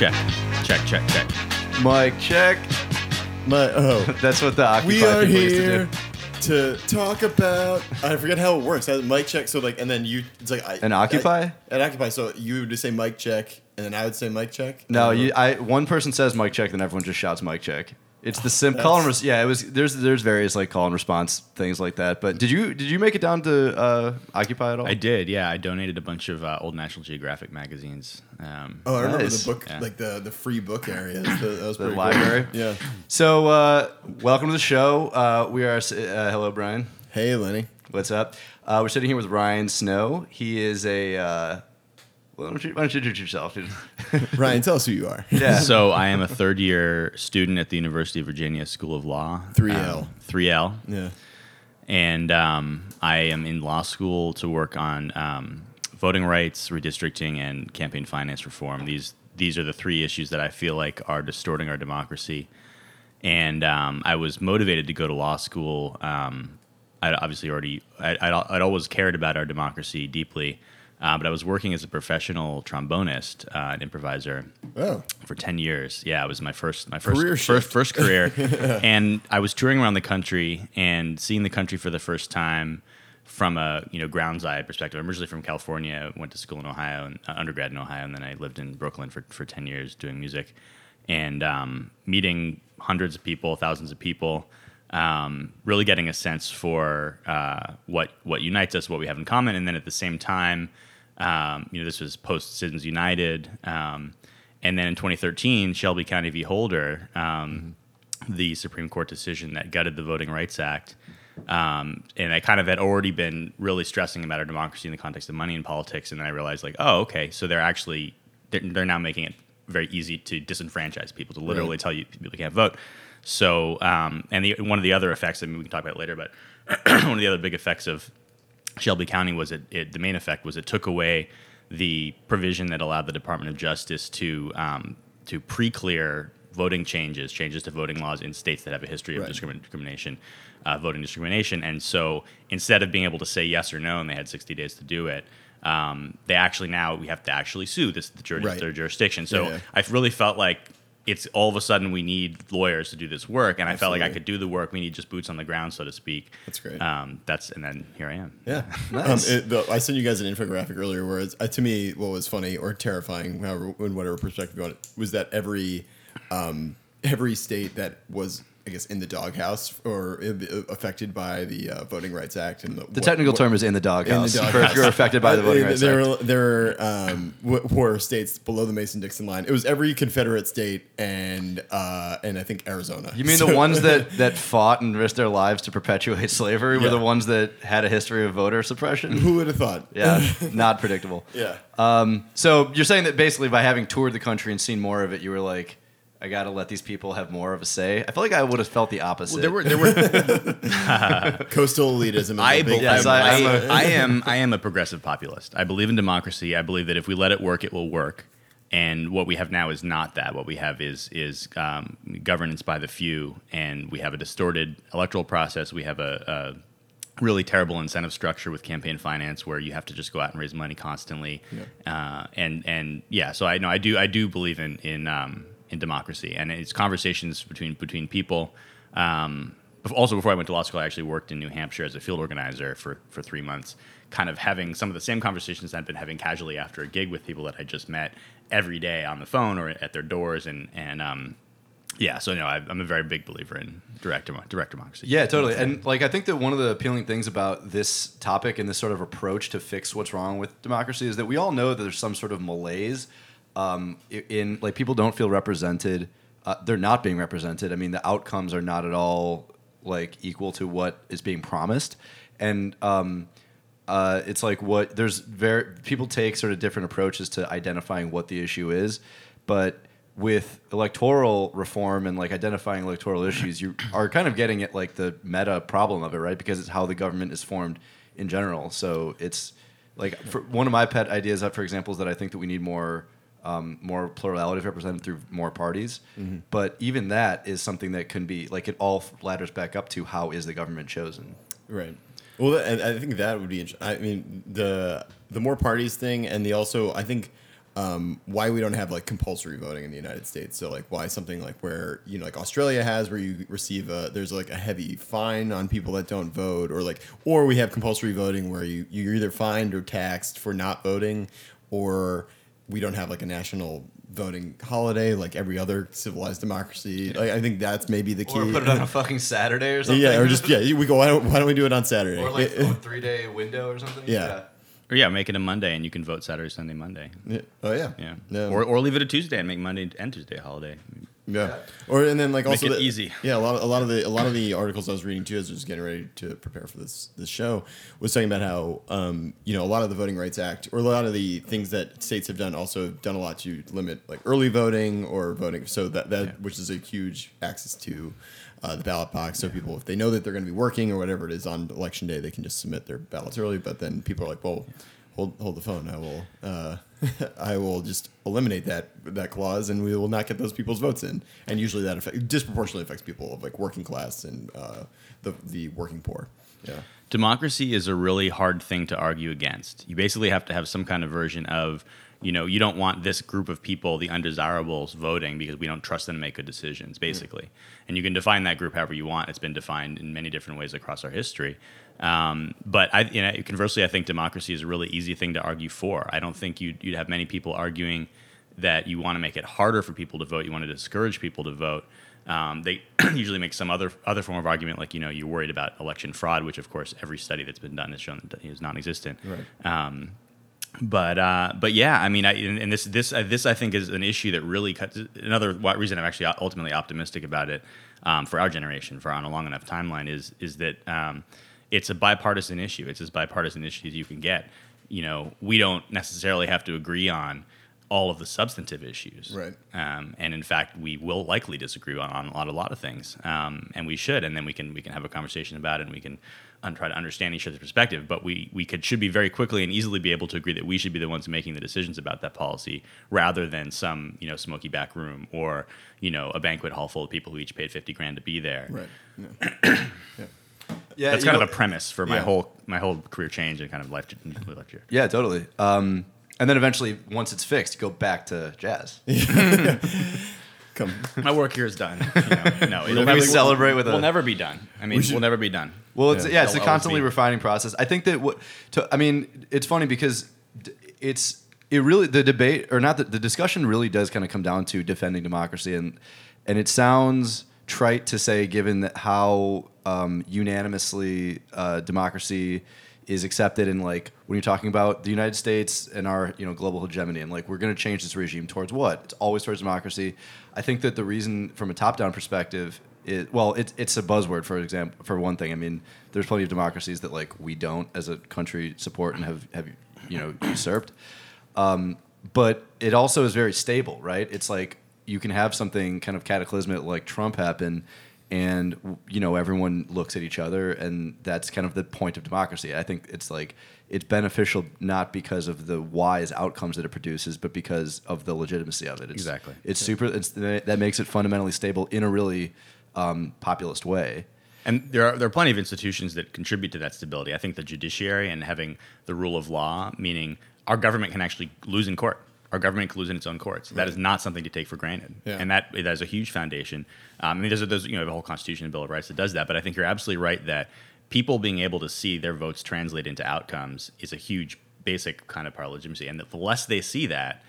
Check, check, check, check. Mic check. My oh, That's what the Occupy we are people used to here do. to talk about. I forget how it works. I, mic check. So like, and then you. It's like I, An Occupy? I, an occupy. So you would just say mic check, and then I would say mic check. No, And you. I one person says mic check, then everyone just shouts mic check. It's the sim call and res- yeah. It was there's there's various like call and response things like that. But did you did you make it down to uh, Occupy at all? I did, yeah. I donated a bunch of uh, old National Geographic magazines. Um, Oh, I remember Nice. the book, Yeah. like the the free book area. That was The pretty cool. library? Yeah. So uh, welcome to the show. Uh, we are. s- Uh, hello, Brian. Hey, Lenny. What's up? Uh, we're sitting here with Ryan Snow. He is a. Uh, why don't you why don't you introduce yourself? Ryan, tell us who you are. yeah. So I am a third year student at the University of Virginia School of Law. 3L. Um, 3L. Yeah. And um, I am in law school to work on um, voting rights, redistricting, and campaign finance reform. These these are the three issues that I feel like are distorting our democracy. And um, I was motivated to go to law school. Um, I obviously already I, I'd, I'd always cared about our democracy deeply, uh, but I was working as a professional trombonist, uh, an improviser, Oh. for 10 years. Yeah, it was my first my first Career first, first career. and I was touring around the country and seeing the country for the first time from a, you know, ground's eye perspective. I'm originally from California, went to school in Ohio and uh, undergrad in Ohio and then I lived in Brooklyn for for 10 years doing music and um, meeting hundreds of people, thousands of people. Um, really getting a sense for uh, what what unites us, what we have in common, and then at the same time, um, you know, this was post Citizens United, um, and then in 2013, Shelby County v. Holder, um, the Supreme Court decision that gutted the Voting Rights Act. Um, and I kind of had already been really stressing about our democracy in the context of money and politics, and then I realized, like, oh, okay, so they're actually they're, they're now making it very easy to disenfranchise people to literally Right. tell you people can't vote. So, um, and the, one of the other effects, I mean, we can talk about it later, but one of the other big effects of Shelby County was it, it the main effect was it took away the provision that allowed the Department of Justice to um, to pre-clear voting changes, changes to voting laws in states that have a history of Right. discrimin- discrimination, uh, voting discrimination. And so instead of being able to say yes or no, and they had 60 days to do it, um, they actually now we have to actually sue this the jur- Right. their jurisdiction. So Yeah, yeah. I really felt like it's all of a sudden we need lawyers to do this work, and I felt like I could do the work. We need just boots on the ground, so to speak. That's great. Um, that's and then here I am. Yeah, Nice. Um, it, the, I sent you guys an infographic earlier, where it's, uh, to me, what was funny or terrifying, however, in whatever perspective you want it, was that every um, every state that was, I guess, in the doghouse or uh, affected by the uh, Voting Rights Act and the, The technical term is in the in doghouse. the for if doghouse. you're affected by the Uh, voting rights there, act. Were, there were um, were states below the Mason-Dixon line. It was every Confederate state and uh, and I think Arizona. You mean So- the ones that, that fought and risked their lives to perpetuate slavery were the ones that had a history of voter suppression? Who would have thought? yeah, not predictable. yeah. Um, so you're saying that basically by having toured the country and seen more of it, you were like, I got to let these people have more of a say. I feel like I would have felt the opposite. Well, there were there were Coastal elitism. Is I, a Yes, I, I- I'm a- I am I am a progressive populist. I believe in democracy. I believe that if we let it work, it will work. And what we have now is not that. What we have is is um, governance by the few, and we have a distorted electoral process. We have a, a really terrible incentive structure with campaign finance, where you have to just go out and raise money constantly. Uh, and and yeah, so I know I do I do believe in in um, in democracy, and it's conversations between between people. Um, also, before I went to law school, I actually worked in New Hampshire as a field organizer for, for three months, kind of having some of the same conversations I'd been having casually after a gig with people that I just met every day on the phone or at their doors. And, and um, yeah, so, you know, I, I'm a very big believer in direct, direct democracy. Yeah, totally. And like I think that one of the appealing things about this topic and this sort of approach to fix what's wrong with democracy is that we all know that there's some sort of malaise um, in like people don't feel represented. Uh, they're not being represented. I mean, the outcomes are not at all like equal to what is being promised, and um, uh, it's like what there's very people take sort of different approaches to identifying what the issue is, but with electoral reform and like identifying electoral issues, you are kind of getting at like the meta problem of it, right? Because it's how the government is formed in general. So it's like one of my pet ideas, uh, for example, is that I think that we need more um, more plurality represented through more parties. But even that is something that can be like it all ladders back up to how is the government chosen. Right. Well, and I think that would be. int- I mean, the the more parties thing, and the also, I think um, why we don't have like compulsory voting in the United States. So like why something like where you know like Australia has where you receive a there's like a heavy fine on people that don't vote or like or we have compulsory voting where you you're either fined or taxed for not voting or we don't have like a national voting holiday like every other civilized democracy. Like, I think that's maybe the key. Or put it on a fucking Saturday or something. yeah, or just yeah, we go. Why don't, why don't we do it on Saturday? or like a three day window or something. Yeah. Or yeah, make it a Monday and you can vote Saturday, Sunday, Monday. Yeah. Oh yeah, Yeah. No. Or, or leave it a Tuesday and make Monday and Tuesday a holiday. Yeah. Or and then like also the- easy. Yeah, a lot of a lot of the a lot of the articles I was reading too as I was getting ready to prepare for this this show was talking about how um, you know a lot of the Voting Rights Act or a lot of the things that states have done also have done a lot to limit like early voting or voting so that that Yeah. which is a huge access to uh, the ballot box so people if they know that they're going to be working or whatever it is on election day they can just submit their ballots early but then people are like well hold hold the phone I will uh, I will just eliminate that that clause, and we will not get those people's votes in. And usually that affect, disproportionately affects people of like working class and uh, the the working poor. Yeah, democracy is a really hard thing to argue against. You basically have to have some kind of version of, you know, you don't want this group of people, the undesirables, voting because we don't trust them to make good decisions, basically. And you can define that group however you want. It's been defined in many different ways across our history. Um, but I, you know, conversely, I think democracy is a really easy thing to argue for. I don't think you'd, you'd have many people arguing that you want to make it harder for people to vote. You want to discourage people to vote. Um, they usually make some other other form of argument, like you know you're worried about election fraud, which of course every study that's been done has shown that is non-existent. Right. Um, but uh, but yeah, I mean, I, and, and this this uh, this I think is an issue that really cuts. Another reason I'm actually ultimately optimistic about it um, for our generation, for on a long enough timeline, is is that um, it's a bipartisan issue. It's as bipartisan issue as you can get. You know, we don't necessarily have to agree on all of the substantive issues, Right. Um, and in fact, we will likely disagree on, on a lot, a lot of things, um, and we should. And then we can we can have a conversation about it, and we can un- try to understand each other's perspective. But we we could should be very quickly and easily be able to agree that we should be the ones making the decisions about that policy, rather than some you know smoky back room or you know a banquet hall full of people who each paid fifty grand to be there. right. Yeah. Yeah, That's kind know- of a premise for my Yeah. whole my whole career change and kind of life life journey. Yeah, totally. Um, and then eventually, once it's fixed, you go back to jazz. Come. My work here is done. You know, no, it'll Maybe never, we celebrate with it. we'll a. never be done. I mean, should- we'll never be done. Well, it's, Yeah. yeah, it's a They'll always constantly be. refining process. I think that what, to, I mean, it's funny because it's it really the debate or not the, the discussion really does kind of come down to defending democracy and and it sounds trite to say given that how um, unanimously uh, democracy is accepted and like when you're talking about the United States and our you know global hegemony and like we're going to change this regime towards what it's always towards democracy. I think that the reason from a top-down perspective it, well, it's it's a buzzword for example. For one thing, I mean, there's plenty of democracies that like we don't as a country support and have have you know usurped. Um, but it also is very stable, right? It's like you can have something kind of cataclysmic like Trump happen, and you know everyone looks at each other, and that's kind of the point of democracy. I think it's like it's beneficial not because of the wise outcomes that it produces, but because of the legitimacy of it. It's, Exactly. It's super. It's that makes it fundamentally stable in a really um, populist way. And there are there are plenty of institutions that contribute to that stability. I think the judiciary and having the rule of law, meaning our government can actually lose in court. Our government can lose in its own courts. That is not something to take for granted, Yeah. and that that is a huge foundation. Um, I mean, there's a, there's you know the whole Constitution and Bill of Rights that does that, but I think you're absolutely right that people being able to see their votes translate into outcomes is a huge basic kind of part of legitimacy, and that the less they see that,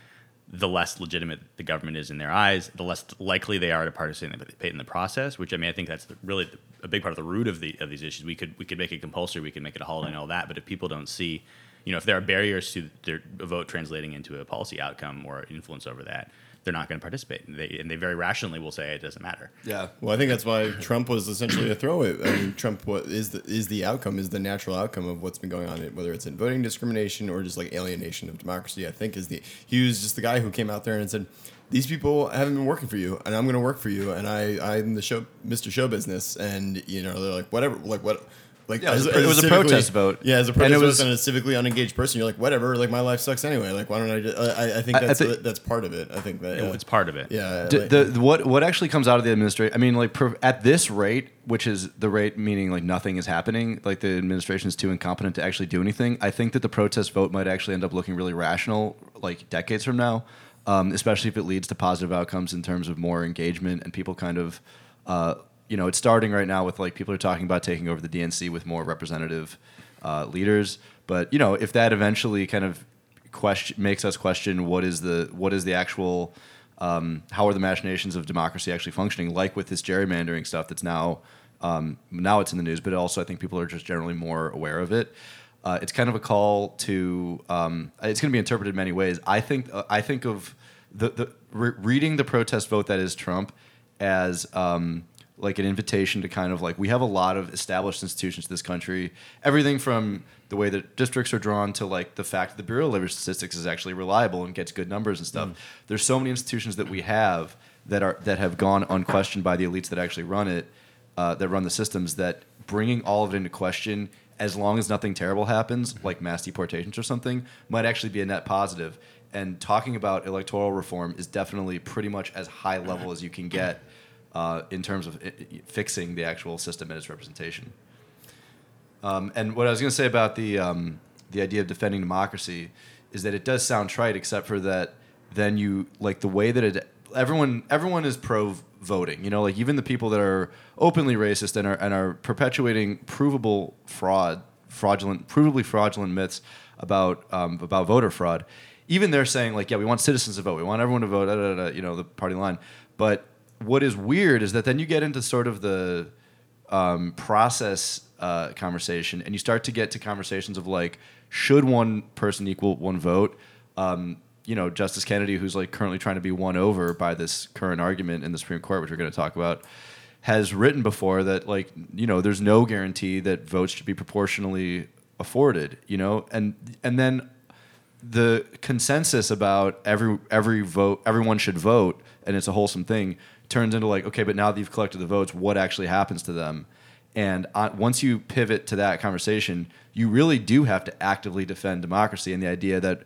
the less legitimate the government is in their eyes, the less likely they are to participate in the process. Which I mean, I think that's really a big part of the root of the of these issues. We could we could make it compulsory, we could make it a holiday and all that, but if people don't see, you know, if there are barriers to their vote translating into a policy outcome or influence over that, they're not going to participate. And they, and they very rationally will say it doesn't matter. Yeah. Well, I think that's why Trump was essentially a throwaway. I mean, Trump what is the is the outcome is the natural outcome of what's been going on, whether it's in voting discrimination or just like alienation of democracy. I think is the he was just the guy who came out there and said, "These people haven't been working for you, and I'm going to work for you, and I I'm the show Mr. Show Business." And you know they're like, "Whatever, like what." Like Yeah, it was as- a- it was a protest vote. Yeah, as a And protest it vote was- and a civically unengaged person, you're like, whatever. Like my life sucks anyway. Like why don't I? Just, I, I think I- I that's thi- that's part of it. I think that yeah. It's part of it. Yeah, D- like- the, the- what what actually comes out of the administration? I mean, like pro- at this rate, which is the rate meaning like nothing is happening, like the administration is too incompetent to actually do anything. I think that the protest vote might actually end up looking really rational, like decades from now, um, especially if it leads to positive outcomes in terms of more engagement and people kind of, uh, you know, it's starting right now with like people are talking about taking over the DNC with more representative uh, leaders. But you know, if that eventually kind of question makes us question what is the what is the actual um, how are the machinations of democracy actually functioning? Like with this gerrymandering stuff that's now um, now it's in the news, but also I think people are just generally more aware of it. Uh, it's kind of a call to. Um, it's going to be interpreted many ways. I think. Uh, I think of the the re- reading the protest vote that is Trump as um, like an invitation to kind of like we have a lot of established institutions in this country. Everything from the way that districts are drawn to like the fact that the Bureau of Labor Statistics is actually reliable and gets good numbers and stuff. Mm. There's so many institutions that we have that are that have gone unquestioned by the elites that actually run it, uh, that run the systems. That bringing all of it into question, as long as nothing terrible happens, mm-hmm. like mass deportations or something, might actually be a net positive. And talking about electoral reform is definitely pretty much as high level mm-hmm. as you can get uh, in terms of fixing the actual system and its representation. Um, and what I was going to say about the um, the idea of defending democracy is that it does sound trite, except for that then you like the way that it everyone everyone is pro voting. You know, like even the people that are openly racist and are and are perpetuating provable fraud, fraudulent, provably fraudulent myths about um, about voter fraud. Even they're saying like, yeah, we want citizens to vote, we want everyone to vote, da, da, da, you know, the party line. But what is weird is that then you get into sort of the um, process uh, conversation, and you start to get to conversations of like, should one person equal one vote? Um, you know, Justice Kennedy, who's like currently trying to be won over by this current argument in the Supreme Court, which we're going to talk about, has written before that like, you know, there's no guarantee that votes should be proportionally afforded. You know, and and then the consensus about every every vote everyone should vote and it's a wholesome thing turns into like okay but now that you've collected the votes what actually happens to them? And once you pivot to that conversation you really do have to actively defend democracy and the idea that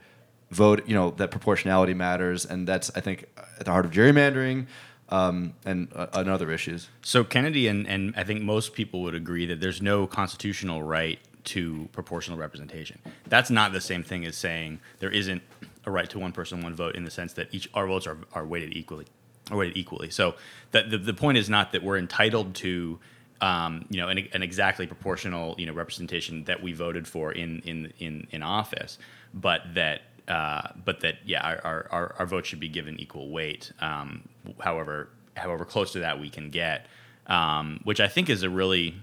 vote you know that proportionality matters and that's i think at the heart of gerrymandering um, and, uh, and other issues. So Kennedy and, and I think most people would agree that there's no constitutional right to proportional representation. That's not the same thing as saying there isn't a right to one person, one vote in the sense that each our votes are, are weighted equally, are weighted equally. So that the, the point is not that we're entitled to um, you know an, an exactly proportional you know representation that we voted for in in in, in office, but that uh, but that yeah our, our, our, our vote should be given equal weight. Um, however however close to that we can get, um, which I think is a really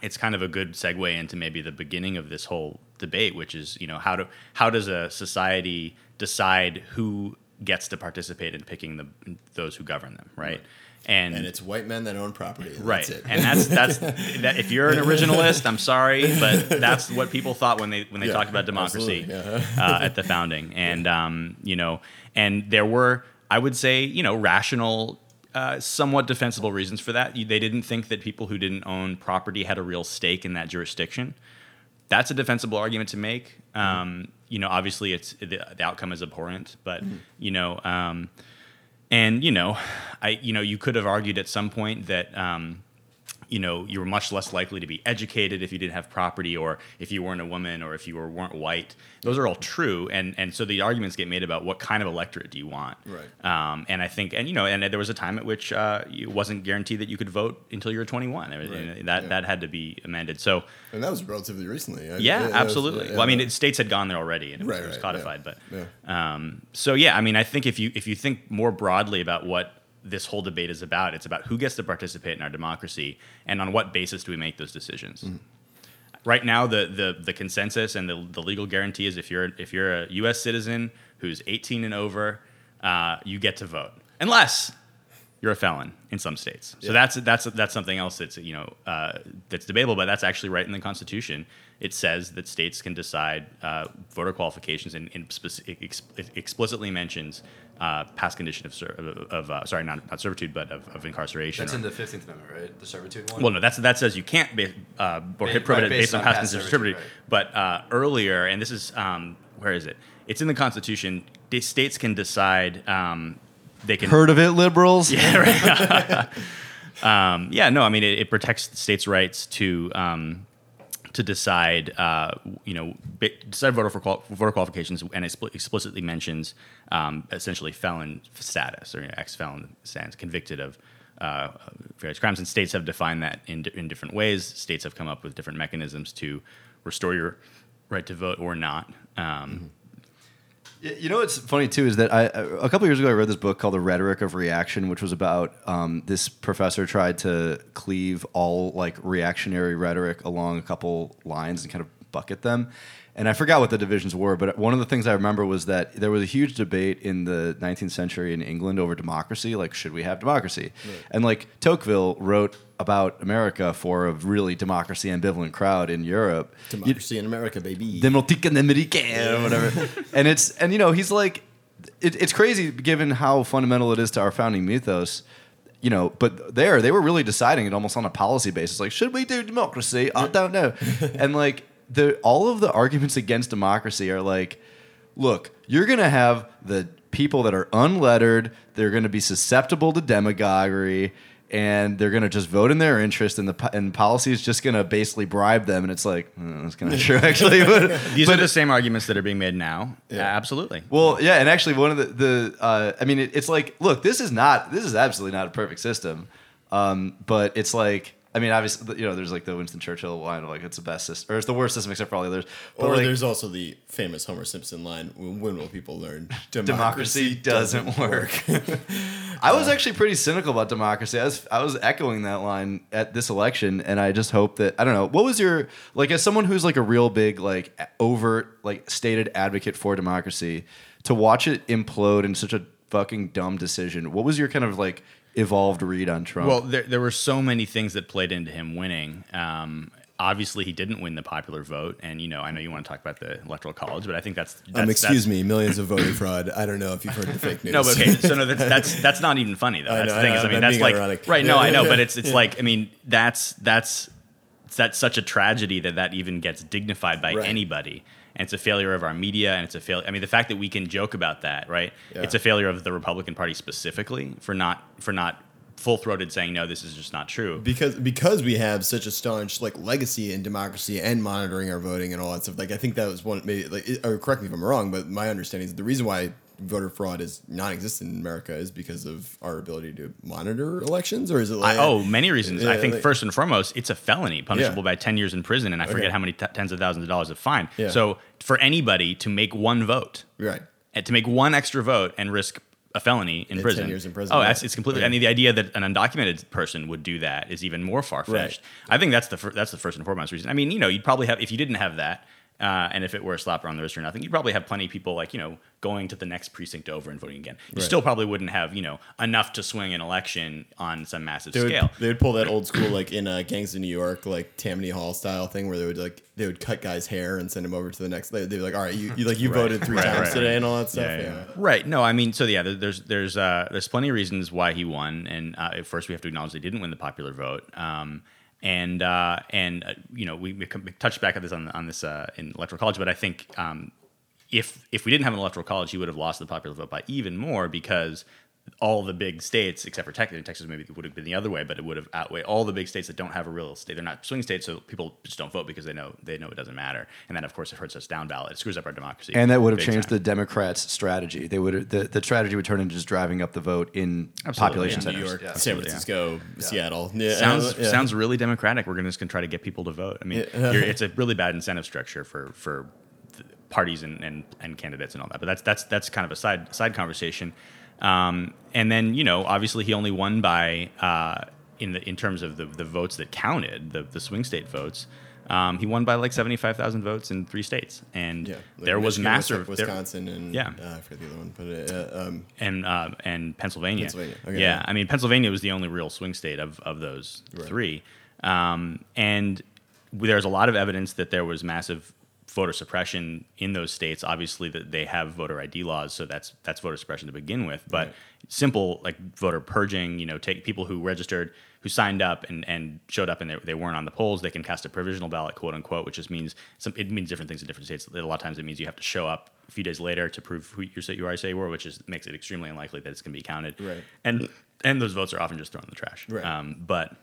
it's kind of a good segue into maybe the beginning of this whole debate, which is you know how do how does a society decide who gets to participate in picking the those who govern them, right? And, and it's white men that own property. right, That's it. and that's that's that, if you're an originalist, I'm sorry, but that's what people thought when they when they Yeah, talked about democracy absolutely, uh, at the founding, and um, you know, and there were I would say you know rational. Uh, somewhat defensible reasons for that. They didn't think that people who didn't own property had a real stake in that jurisdiction. That's a defensible argument to make. Um, you know, obviously, it's the, the outcome is abhorrent, but you know, um, and you know, I you know you could have argued at some point that um, you know you were much less likely to be educated if you didn't have property, or if you weren't a woman, or if you were, weren't white. Those are all true, and and so the arguments get made about what kind of electorate do you want, Right. Um, and I think, and you know, and there was a time at which uh, it wasn't guaranteed that you could vote until you were 21. I mean, Right. That Yeah. that had to be amended. So and that was relatively recently. I- yeah, was- absolutely. yeah, well, I mean, it, states had gone there already, and it was, Right, it was codified. But um, so yeah, I mean, I think if you if you think more broadly about what this whole debate is about, it's about who gets to participate in our democracy, and on what basis do we make those decisions. Mm-hmm. Right now, the, the the consensus and the, the legal guarantee is if you're if you're a U.S. citizen who's 18 and over, uh, you get to vote, unless you're a felon in some states. So Yeah. that's that's that's something else that's you know uh, that's debatable, but that's actually right in the Constitution. it says that states can decide uh, voter qualifications and, and speci- ex- explicitly mentions uh, past condition of, ser- of, of uh, sorry, not, not servitude, but of, of incarceration. That's or- in the Fifteenth Amendment, right? The servitude one. well, no, that's that says you can't be uh, prohibit right, based based on on past past conditions of servitude, servitude. But uh, earlier, and this is um, where is it? It's in the Constitution. The states can decide. Um, they can Heard of it, liberals? yeah, right. um, yeah, no, I mean it, it protects the states' rights to um, to decide, uh, you know, decide voter for qual- voter qualifications, and expli- explicitly mentions um, essentially felon status or you know, ex-felon status, convicted of. Uh, various crimes, and states have defined that in, di- in different ways. States have come up with different mechanisms to restore your right to vote or not. Um, Y- You know what's funny too is that I a couple years ago I read this book called The Rhetoric of Reaction, which was about um, this professor tried to cleave all like reactionary rhetoric along a couple lines and kind of bucket them. And I forgot what the divisions were, but one of the things I remember was that there was a huge debate in the 19th century in England over democracy, like should we have democracy? And like Tocqueville wrote about America for a really democracy ambivalent crowd in Europe. You- Democracy in America, baby. Democratic and American or whatever. and it's and you know he's like, it, it's crazy given how fundamental it is to our founding mythos. You know, but there they were really deciding it almost on a policy basis. Like, should we do democracy? I don't know. and like the all of the arguments against democracy are like, look, you're gonna have the people that are unlettered. They're gonna be susceptible to demagoguery. And they're gonna just vote in their interest, and the and policy is just gonna basically bribe them. And it's like mm, that's kind of true, actually. But these but are the same arguments that are being made now. Yeah. absolutely. well, yeah, and actually, one of the the uh, I mean, it, it's like, look, this is not this is absolutely not a perfect system, um, but it's like, I mean, obviously, you know, there's like the Winston Churchill line of like it's the best system, or it's the worst system except for all the others. But or like, there's also the famous Homer Simpson line: "When will people learn democracy doesn't work. I was actually pretty cynical about democracy. I was I was echoing that line at this election, and I just hope that I don't know. What was your like as someone who's like a real big like overt like stated advocate for democracy to watch it implode in such a fucking dumb decision? What was your kind of like evolved read on Trump? Well, there, there were so many things that played into him winning. Um, obviously, he didn't win the popular vote, and you know, I know you want to talk about the electoral college, but I think that's, that's Um, excuse that's- me, millions of voting fraud. I don't know if you've heard the fake news. No, but okay, so no, that's that's that's not even funny though. I That's know, the thing I is, know, I mean, I'm that's like ironic. right. No, I know, but it's it's like I mean, that's that's that's such a tragedy that that even gets dignified by Right. anybody. And it's a failure of our media, and it's a failure. I mean, the fact that we can joke about that, right? Yeah. It's a failure of the Republican Party specifically for not for not full throated saying no, this is just not true. because because we have such a staunch like legacy in democracy and monitoring our voting and all that stuff. Like I think that was one maybe like or correct me if I'm wrong, but my understanding is the reason why voter fraud is non-existent in America is because of our ability to monitor elections, or is it I, like oh, many reasons. I think like- first and foremost, it's a felony, punishable Yeah. by ten years in prison, and I forget Okay. how many t- tens of thousands of dollars of fine. Yeah. So for anybody to make one vote, right? and to make one extra vote and risk a felony in prison. 10 years in prison, Oh, yeah. that's it's completely. Yeah. I mean, the idea that an undocumented person would do that is even more far fetched. Right. I think that's the fir- that's the first and foremost reason. I mean, you know, you'd probably have if you didn't have that. Uh, and if it were a slap around the wrist or nothing, you'd probably have plenty of people like you know going to the next precinct over and voting again. You Right. still probably wouldn't have you know enough to swing an election on some massive They would, scale. they would pull that old school like in uh, Gangs of New York like Tammany Hall style thing where they would like they would cut guys' hair and send him over to the next. They, they'd be like, all right, you, you like you voted three Right, times right, today right. and all that stuff. Yeah, Yeah, yeah. Right. No, I mean, so yeah, there's there's uh, there's plenty of reasons why he won, and uh, at first we have to acknowledge they didn't win the popular vote. Um, and uh, and uh, you know we, we touched back on this on, on this uh, in electoral college, but I think um, if if we didn't have an electoral college, he would have lost the popular vote by even more because all the big states, except for Texas, Texas maybe it would have been the other way, but it would have outweighed all the big states that don't have a real state. They're not swing states, so people just don't vote because they know they know it doesn't matter. And then of course it hurts us down ballot. It screws up our democracy. and that would have changed time. the Democrats' strategy. They would the, the strategy would turn into just driving up the vote in Absolutely, population yeah. New. York, Yeah. San yeah. Francisco, Seattle. Yeah, sounds yeah. sounds really democratic. We're gonna just gonna try to get people to vote. I mean, Yeah. you're, it's a really bad incentive structure for for parties and, and, and candidates and all that. But that's that's that's kind of a side side conversation. Um, and then you know, obviously, he only won by uh, in the in terms of the, the votes that counted, the the swing state votes. Um, he won by like seventy five thousand votes in three states, and Yeah, like there was Michigan, massive there- Wisconsin, and Yeah. uh, I forget the other one, but uh, um, and uh, and Pennsylvania. Pennsylvania, okay, yeah, yeah. I mean Pennsylvania was the only real swing state of of those Right. three, um, and there's a lot of evidence that there was massive voter suppression in those states. Obviously, that they have voter ID laws, so that's that's voter suppression to begin with. But Right. simple like voter purging, you know, take people who registered, who signed up and, and showed up and they, they weren't on the polls, they can cast a provisional ballot, quote unquote, which just means some it means different things in different states. A lot of times it means you have to show up a few days later to prove who you say you are say you were, which is makes it extremely unlikely that it's going to be counted. Right. And and those votes are often just thrown in the trash. Right. Um, but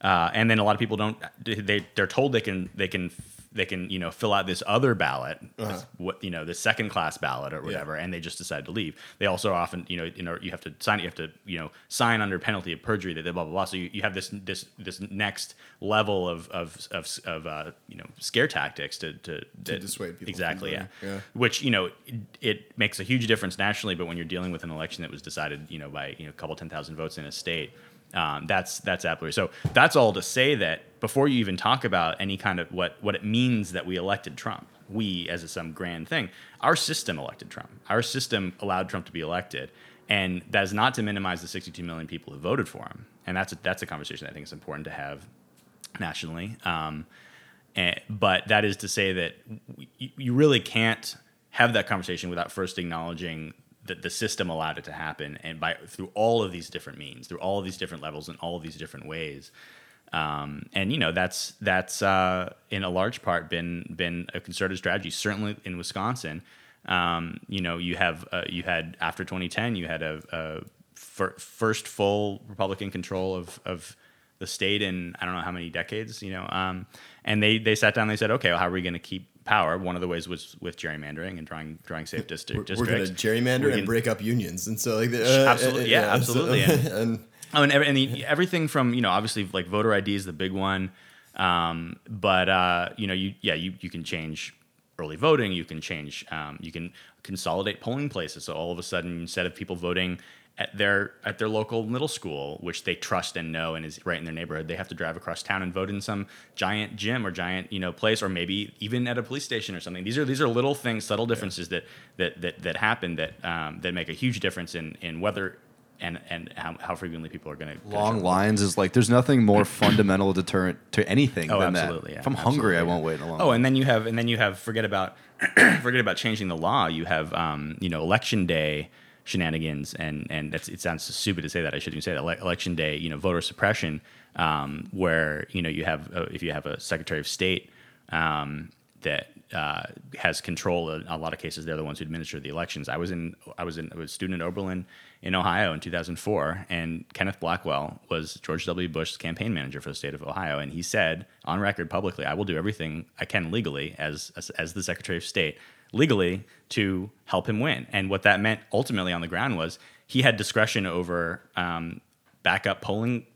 uh, and then a lot of people don't. They they're told they can they can they can you know fill out this other ballot, Uh-huh. what you know the second class ballot or whatever, and they just decide to leave. They also often you know you know you have to sign you have to you know sign under penalty of perjury that they blah blah blah. So you, you have this this this next level of of of, of uh, you know scare tactics to to, that- dissuade people exactly yeah. Yeah. which you know it, it makes a huge difference nationally, but when you're dealing with an election that was decided you know by you know a couple ten thousand votes in a state um, that's that's absolutely so. That's all to say that before you even talk about any kind of what what it means that we elected Trump, we as some grand thing, our system elected Trump. Our system allowed Trump to be elected, and that is not to minimize the 62 million people who voted for him. And that's a, that's a conversation I think is important to have nationally. Um, and, but that is to say that you really can't have that conversation without first acknowledging that the system allowed it to happen, and by through all of these different means, through all of these different levels, and all of these different ways. Um, and you know that's that's uh, in a large part been been a concerted strategy. Certainly in Wisconsin, um, you know you have uh, you had after 2010 you had a, a fir- first full Republican control of of the state in I don't know how many decades, you know. Um, and they they sat down. and They said, okay, well, how are we going to keep power? One of the ways was with gerrymandering and drawing drawing safe district We're, we're going to districts. gerrymander We and break up unions, and so like the, uh, Absolutely, yeah, so- absolutely, and- and Oh, and, every, and the, everything from you know obviously like voter ID is the big one, um, but uh, you know you yeah you you can change early voting. You can change um, you can consolidate polling places. So all of a sudden instead of people voting at their at their local middle school, which they trust and know and is right in their neighborhood, they have to drive across town and vote in some giant gym or giant you know place, or maybe even at a police station or something. These are these are little things, subtle differences that that that that happen that um, that make a huge difference in in whether and and how, how frequently people are going to Long lines is like there's nothing more fundamental deterrent to anything Oh, than absolutely. that. Yeah, if I'm hungry, I won't wait in a long. Oh, line. and then you have and then you have forget about forget about changing the law. You have um, you know election day shenanigans and and that's it sounds stupid to say that I shouldn't even say that Ele- election day you know voter suppression um, where you know you have uh, if you have a secretary of state um, that uh, has control in a lot of cases they're the ones who administer the elections. I was in I was in I was a student at Oberlin in Ohio in 2004 and Kenneth Blackwell was George W. Bush's campaign manager for the state of Ohio and he said on record publicly I will do everything I can legally as as, as the secretary of state legally to help him win. And what that meant ultimately on the ground was he had discretion over um, backup polling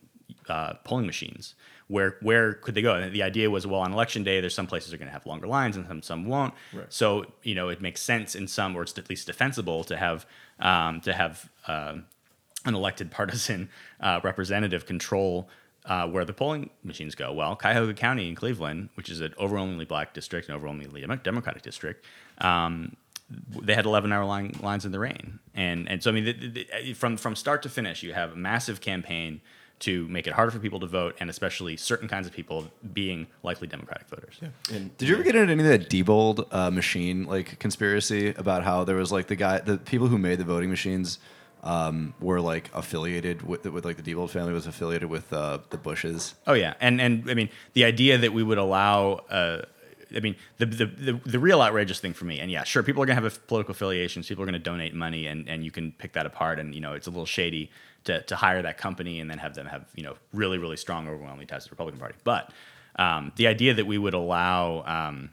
uh, polling machines. Where where could they go? And the idea was, well, on election day, there's some places are going to have longer lines and some some won't. Right. So you know, it makes sense in some, or it's at least defensible to have um, to have um an elected partisan uh, representative control uh, where the polling machines go. Well, Cuyahoga County in Cleveland, which is an overwhelmingly black district and overwhelmingly Democratic district, um, they had 11 hour line, lines in the rain. And, and so, I mean, the, the- from, from start to finish, you have a massive campaign to make it harder for people to vote, and especially certain kinds of people being likely Democratic voters. and Did you ever get into any of that Diebold uh, machine like conspiracy about how there was like the guy, the people who made the voting machines um, were like affiliated with, with like the Diebold family was affiliated with uh, the Bushes. Oh yeah, and and I mean the idea that we would allow. Uh, I mean the, the the the real outrageous thing for me, and yeah, sure, people are gonna have political affiliations. People are gonna donate money, and and you can pick that apart. And you know, it's a little shady to to hire that company and then have them have you know really really strong overwhelming ties to the Republican Party. But um, the idea that we would allow. Um,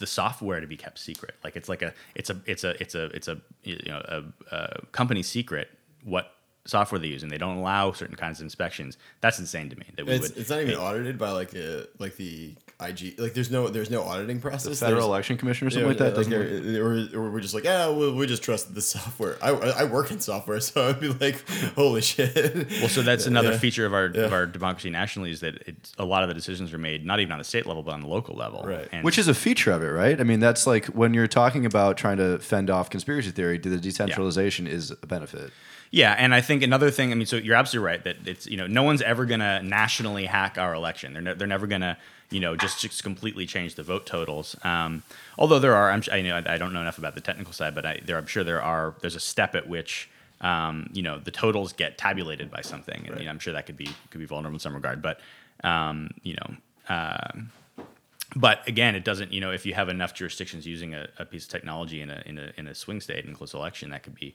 the software to be kept secret. Like it's like a it's a it's a it's a it's a you know a, a company secret what software they use, and they don't allow certain kinds of inspections. That's insane to me. That we it's, would. it's not even audited by like a, like the IG like there's no there's no auditing process. The Federal There's- Election Commission or something Yeah, like that. like, doesn't work? or, or we're just like, yeah, well, we just trust the software. I, I work in software, so I'd be like, holy shit. Well, so that's another Yeah. feature of our Yeah. of our democracy nationally is that it's, a lot of the decisions are made not even on the state level but on the local level. Right. And Which is a feature of it, right? I mean, that's like when you're talking about trying to fend off conspiracy theory, the decentralization is a benefit. Yeah, and I think another thing. I mean, so you're absolutely right that it's you know no one's ever gonna nationally hack our election. They're ne- they're never gonna you know just, just completely change the vote totals. Um, although there are, I'm, I know I don't know enough about the technical side, but I, there I'm sure there are. There's a step at which um, you know the totals get tabulated by something, and you know, I'm sure that could be could be vulnerable in some regard. But um, you know. um but again, it doesn't. You know, if you have enough jurisdictions using a, a piece of technology in a, in a in a swing state in close election, that could be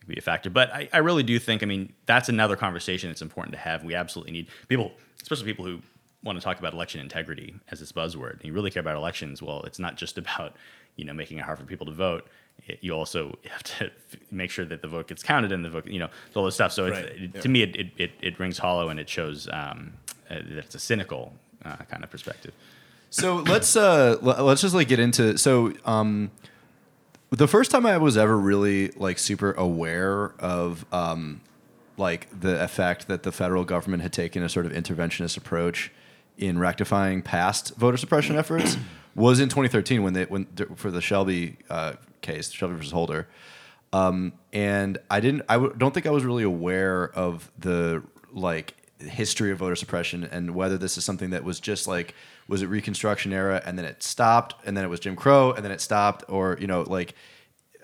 could be a factor. But I, I really do think. I mean, that's another conversation that's important to have. We absolutely need people, especially people who want to talk about election integrity as this buzzword. And you really care about elections. Well, it's not just about you know making it hard for people to vote. It, you also have to f- make sure that the vote gets counted and the vote, you know, all this stuff. So it's, Right, it, yeah. to me, it, it, it, it rings hollow and it shows um, uh, that it's a cynical uh, kind of perspective. So let's uh l- let's just like get into so um the first time I was ever really like super aware of um like the effect that the federal government had taken a sort of interventionist approach in rectifying past voter suppression efforts was in 2013 when they when for the Shelby uh, case Shelby versus Holder um, and I didn't. I w- don't think I was really aware of the like history of voter suppression and whether this is something that was just like was it Reconstruction era and then it stopped and then it was Jim Crow and then it stopped or you know like.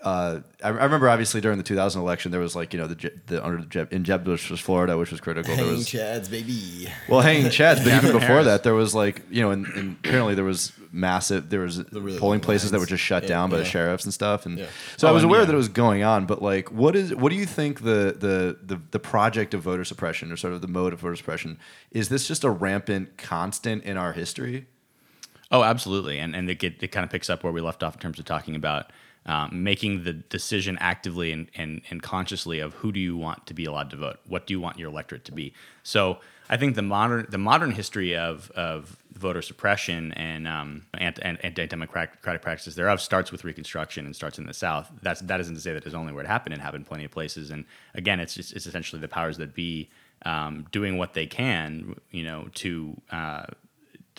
Uh, I, I remember obviously during the 2000 election there was like you know the, the under the Jeb, in Jeb Bush was Florida which was critical. There Hanging was chads, baby. well, hanging chads, but even before Harris. that, there was like you know, and, and apparently there was massive. There was really polling long places that were just shut Yeah, down by the sheriffs and stuff, and Yeah. so I Oh, was aware yeah. that it was going on. But like, what is what do you think the, the the the project of voter suppression or sort of the mode of voter suppression is? This just a rampant constant in our history? Oh, absolutely, and and it, get, it kind of picks up where we left off in terms of talking about um, making the decision actively and, and and consciously of who do you want to be allowed to vote, what do you want your electorate to be. So I think the modern the modern history of of voter suppression and um, anti, and anti-democratic practices thereof starts with Reconstruction and starts in the South. That's that isn't to say that is only where it happened. It happened plenty of places, and again, it's just, it's essentially the powers that be um, doing what they can, you know, to uh,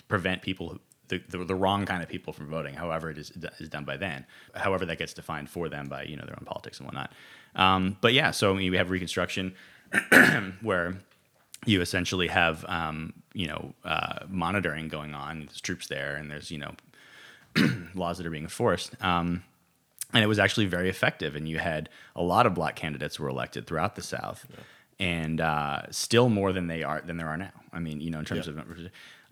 prevent people the, the, the wrong kind of people from voting, however it is, is done by then, however that gets defined for them by you know their own politics and whatnot. Um, but yeah, so I mean, we have Reconstruction, where you essentially have um, you know uh, monitoring going on. There's troops there, and there's you know laws that are being enforced. Um, and it was actually very effective. And you had a lot of black candidates were elected throughout the South, and uh, still more than they are than there are now. I mean, you know, in terms Yeah. of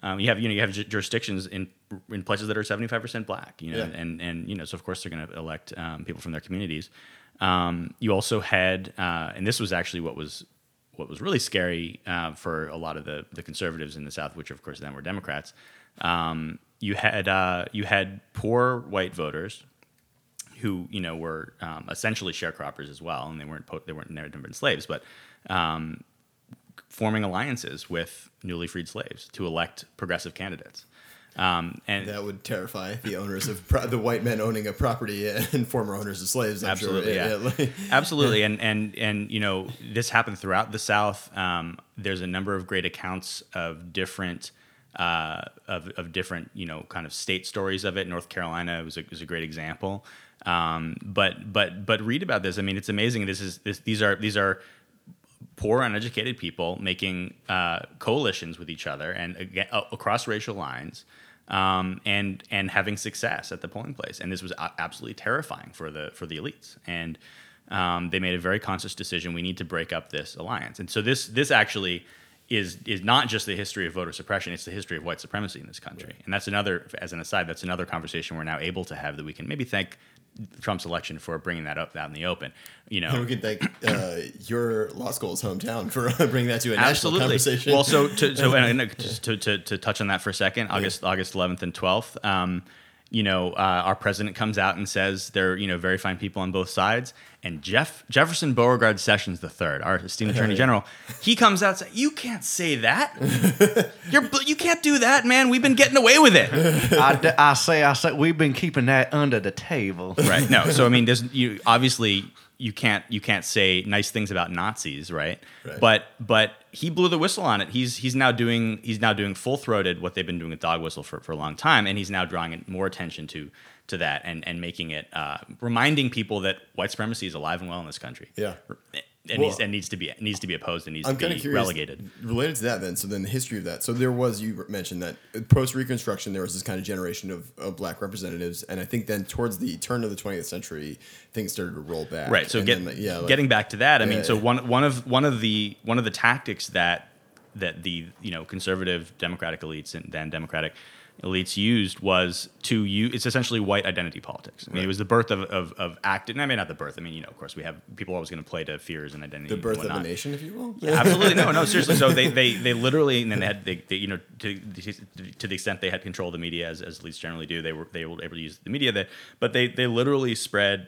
um, you have you know you have jurisdictions in in places that are seventy five percent black. You know, Yeah. and and you know, so of course they're going to elect um, people from their communities. Um, you also had, uh, and this was actually what was what was really scary uh, for a lot of the the conservatives in the South, which of course then were Democrats. Um, you had uh, you had poor white voters who you know were um, essentially sharecroppers as well, and they weren't po- they weren't never been slaves, but um, forming alliances with newly freed slaves to elect progressive candidates. Um, and That would terrify the owners of pro- the white men owning a property and former owners of slaves. I'm Absolutely, sure. yeah. Absolutely, and and and you know this happened throughout the South. Um, there's a number of great accounts of different uh, of of different you know kind of state stories of it. North Carolina was a, was a great example. Um, but but but read about this. I mean, it's amazing. This is this, these are these are poor uneducated people making uh, coalitions with each other and again, uh, across racial lines um, and and having success at the polling place. And this was a- absolutely terrifying for the for the elites. And um, they made a very conscious decision we need to break up this alliance. And so this this actually is is not just the history of voter suppression it's the history of white supremacy in this country. And that's another as an aside that's another conversation we're now able to have that we can maybe thank Trump's election for bringing that up out in the open you know And we can thank uh, your law school's hometown for bringing that to a national conversation. well, so to, so and, just to, to, to touch on that for a second, August August 11th and 12th. Um, you know, uh, our president comes out and says they're, you know, very fine people on both sides. And Jeff Jefferson Beauregard Sessions III, our esteemed Attorney General, he comes out and says, "You can't say that. You're you can't do that, man. We've been getting away with it." I, d- I say, I say, we've been keeping that under the table. right. No. So I mean, there's you obviously you can't you can't say nice things about Nazis, right? Right. But but he blew the whistle on it. He's he's now doing he's now doing full throated what they've been doing with dog whistle for, for a long time, and he's now drawing more attention to to that and and making it uh, reminding people that white supremacy is alive and well in this country. Yeah. And, Well, needs, and needs to be needs to be opposed and needs I'm to be curious. relegated. Related to that, then, so then the history of that. So there was, you mentioned that post Reconstruction, there was this kind of generation of, of black representatives. And I think then towards the turn of the 20th century, things started to roll back. right so get, then, yeah, like- getting back to that i mean so yeah. one one of one of the one of the tactics that that the you know conservative democratic elites and then democratic elites used was to use it's essentially white identity politics. I mean it was the birth of of, of act i mean not the birth i mean you know of course we have people always going to play to fears and identity the birth of a nation, if you will. Yeah, absolutely. No no seriously. So they they, they literally and then they had they, they you know to, to the extent they had control of the media as, as elites generally do they were they were able to use the media that but they they literally spread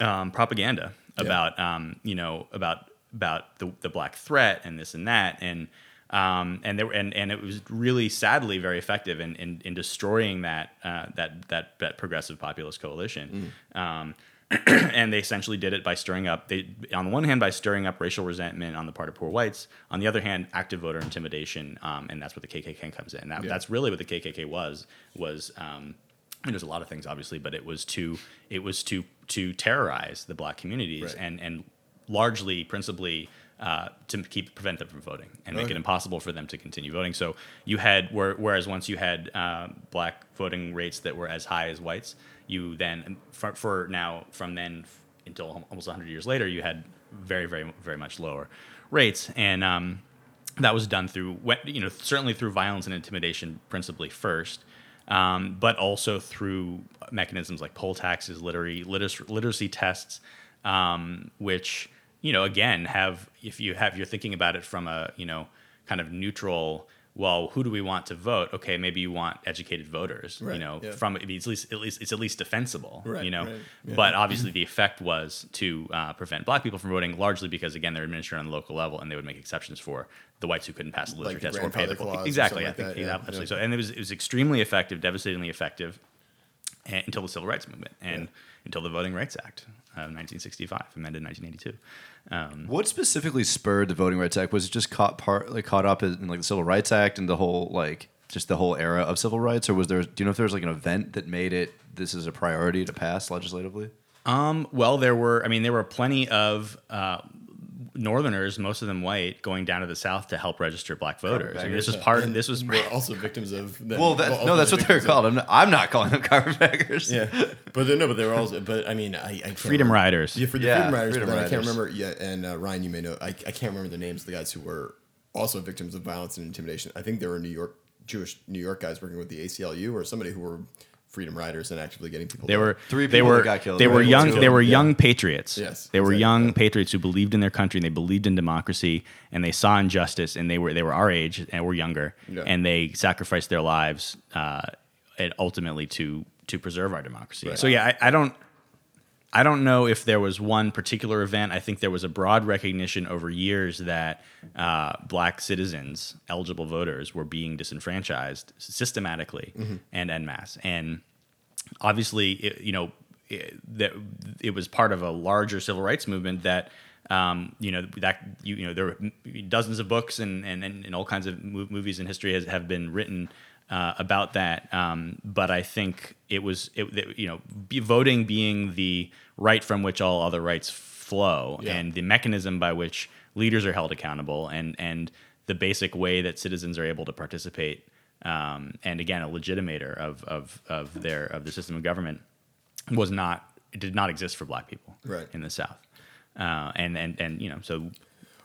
um, propaganda Yeah. about um, you know about about the, the black threat and this and that. And um, and there and and it was really sadly very effective in in, in destroying that uh, that that that progressive populist coalition. Um, and they essentially did it by stirring up they on the one hand by stirring up racial resentment on the part of poor whites on the other hand active voter intimidation um, and that's where the kkk comes in that, Yeah. that's really what the kkk was was um, I mean, there's a lot of things obviously but it was to it was to to terrorize the black communities Right. and and largely principally uh, to keep prevent them from voting and make Okay. it impossible for them to continue voting. So you had where, whereas once you had uh, black voting rates that were as high as whites, you then for, for now from then until almost 100 years later, you had very very very much lower rates and. Um, that was done through you know certainly through violence and intimidation principally first um, but also through mechanisms like poll taxes literary literacy, literacy tests um, which you know again have if you have you're thinking about it from a you know kind of neutral well who do we want to vote? Okay maybe you want educated voters you know yeah. from it's at least at least it's at least defensible Right, you know? right, yeah. but obviously the effect was to uh, prevent black people from voting largely because again they're administered on the local level and they would make exceptions for the whites who couldn't pass the Like literature the test or pay the clause exactly I like think that, yeah, absolutely so and it was it was extremely effective devastatingly effective until the civil rights movement and until the voting rights act of 1965 amended 1982 um, What specifically spurred the Voting Rights Act? Was it just caught part like caught up in like the Civil Rights Act and the whole like just the whole era of civil rights, or was there? Do you know if there was like an event that made it this is a priority to pass legislatively? Um, well, there were. I mean, there were plenty of uh, Northerners, most of them white, going down to the South to help register black voters. I mean, this was part. And This was we're also victims of. Them, Well, that, no, that's what they're called. I'm not, I'm not calling them carpetbaggers. Yeah, but they're, no, but they were also. But I mean, I, I Freedom remember- Riders. Yeah, for the Yeah, Freedom Riders. Freedom but then I can't remember. Yeah, and uh, Ryan, you may know. I, I can't remember the names of the guys who were also victims of violence and intimidation. I think there were New York Jewish New York guys working with the ACLU or somebody who were Freedom Riders and actively getting people. They to- were Three They were got killed, They were right? young. Two. They were Yeah. young patriots. Yes, they were exactly, young yeah. patriots who believed in their country and they believed in democracy and they saw injustice and they were they were our age and were younger Yeah. and they sacrificed their lives uh, and ultimately to to preserve our democracy. Right. So yeah, I, I don't. I don't know if there was one particular event. I think there was a broad recognition over years that uh, black citizens, eligible voters, were being disenfranchised systematically and en masse. And obviously, it, you know, it, that it was part of a larger civil rights movement that. Um, you know that you, you know there were dozens of books and, and, and all kinds of mo- movies in history has, have been written uh, about that. Um, but I think it was it, that, you know voting being the right from which all other rights flow Yeah. and the mechanism by which leaders are held accountable and and the basic way that citizens are able to participate um, and again a legitimator of, of, of their of the system of government was not it did not exist for black people Right. in the South uh, and and and you know so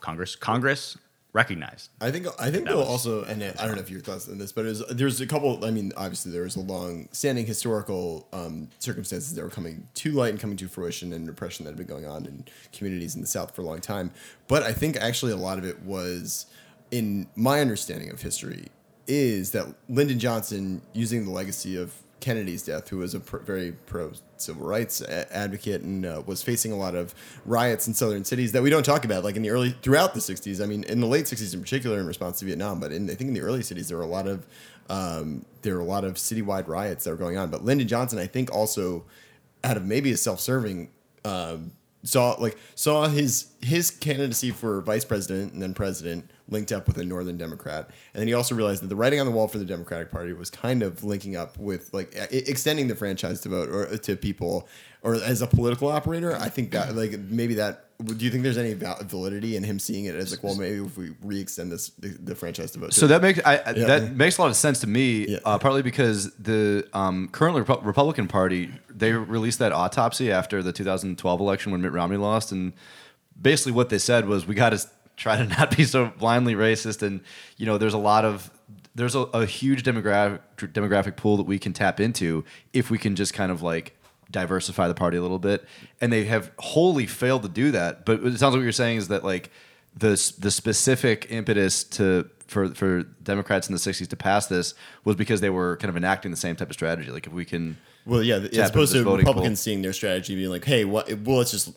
Congress Congress recognized I think I think they'll was- also, and I don't know if your thoughts on this, but there's there's a couple. I mean, obviously there was a long-standing historical um, circumstances that were coming to light and coming to fruition, and repression that had been going on in communities in the South for a long time. But I think actually a lot of it was, in my understanding of history, is that Lyndon Johnson using the legacy of Kennedy's death, who was a pr- very pro civil rights a- advocate and uh, was facing a lot of riots in southern cities that we don't talk about, like in the early throughout the '60s. I mean, in the late '60s in particular, in response to Vietnam, but in, I think in the early cities there were a lot of um, there were a lot of citywide riots that were going on. But Lyndon Johnson, I think, also out of maybe a self-serving. Um, saw like saw his his candidacy for vice president and then president linked up with a northern democrat. And then he also realized that the writing on the wall for the democratic party was kind of linking up with like extending the franchise to vote or to people or as a political operator i think that like maybe that do you think there's any validity in him seeing it as like well maybe if we re-extend this the, the franchise to vote So that makes I, Yeah. that makes a lot of sense to me. Yeah. Uh, partly because the um, current Repu- Republican Party they released that autopsy after the 2012 election when Mitt Romney lost, and basically what they said was we got to try to not be so blindly racist, and you know there's a lot of there's a, a huge demographic demographic pool that we can tap into if we can just kind of like diversify the party a little bit, and they have wholly failed to do that. But it sounds like what you're saying is that like the the specific impetus to for for Democrats in the '60s to pass this was because they were kind of enacting the same type of strategy. Like if we can, Well, yeah, as opposed to Republicans pool. seeing their strategy being like, "Hey, what? Well, let's just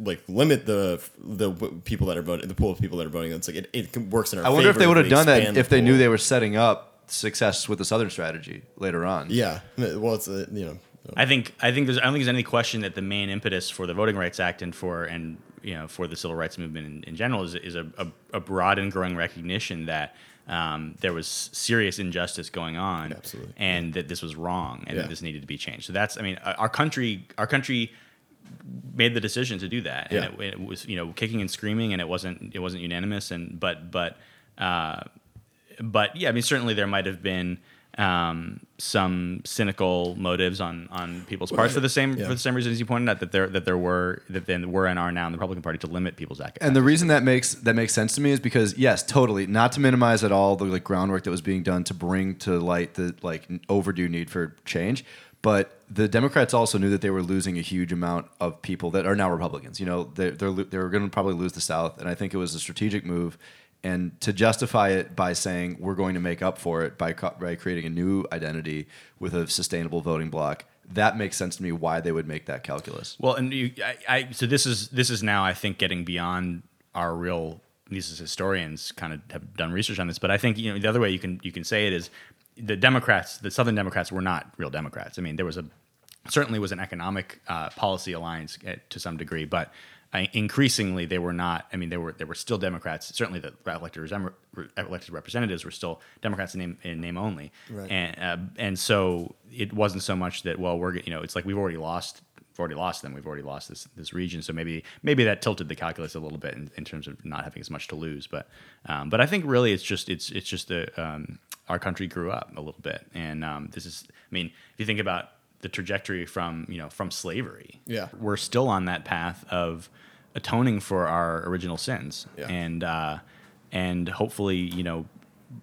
like limit the the people that are voting, the pool of people that are voting." It's like it, it works in our. I wonder if they would have done that expand if the they knew they were setting up success with the Southern strategy later on. Yeah, well, it's uh, you know, I think I think there's I don't think there's any question that the main impetus for the Voting Rights Act and for and you know for the civil rights movement in, in general is, is a, a, a broad and growing recognition that um, there was serious injustice going on Absolutely. and that this was wrong and Yeah. that this needed to be changed. So that's I mean uh, our country our country made the decision to do that Yeah. and it, it was you know kicking and screaming and it wasn't it wasn't unanimous and but but uh, but yeah, I mean, certainly there might have been um, some cynical motives on on people's parts for the same yeah. for the same reason as you pointed out that there that there were that then were and are now in the Republican Party to limit people's access. And the reason that makes that makes sense to me is because yes, totally, not to minimize at all the like groundwork that was being done to bring to light the like overdue need for change, but the Democrats also knew that they were losing a huge amount of people that are now Republicans. You know, they're they're, they're going to probably lose the South, and I think it was a strategic move. And to justify it by saying we're going to make up for it by co- by creating a new identity with a sustainable voting bloc, that makes sense to me. Why they would make that calculus? Well, and you, I, I, so this is this is now I think getting beyond our real. These historians kind of have done research on this, but I think you know the other way you can you can say it is the Democrats, the Southern Democrats, were not real Democrats. I mean, there was a certainly was an economic uh, policy alliance uh, to some degree, but uh, increasingly they were not. I mean, they were they were still Democrats. Certainly, the elected, elected representatives were still Democrats in name, in name only, Right. and uh, and so it wasn't so much that well we're you know it's like we've already lost. We've already lost them. We've already lost this this region. So maybe maybe that tilted the calculus a little bit in, in terms of not having as much to lose. But um, but I think really it's just it's it's just the um, our country grew up a little bit, and um, this is I mean if you think about the trajectory from you know from slavery, Yeah. we're still on that path of atoning for our original sins, Yeah. and uh, and hopefully you know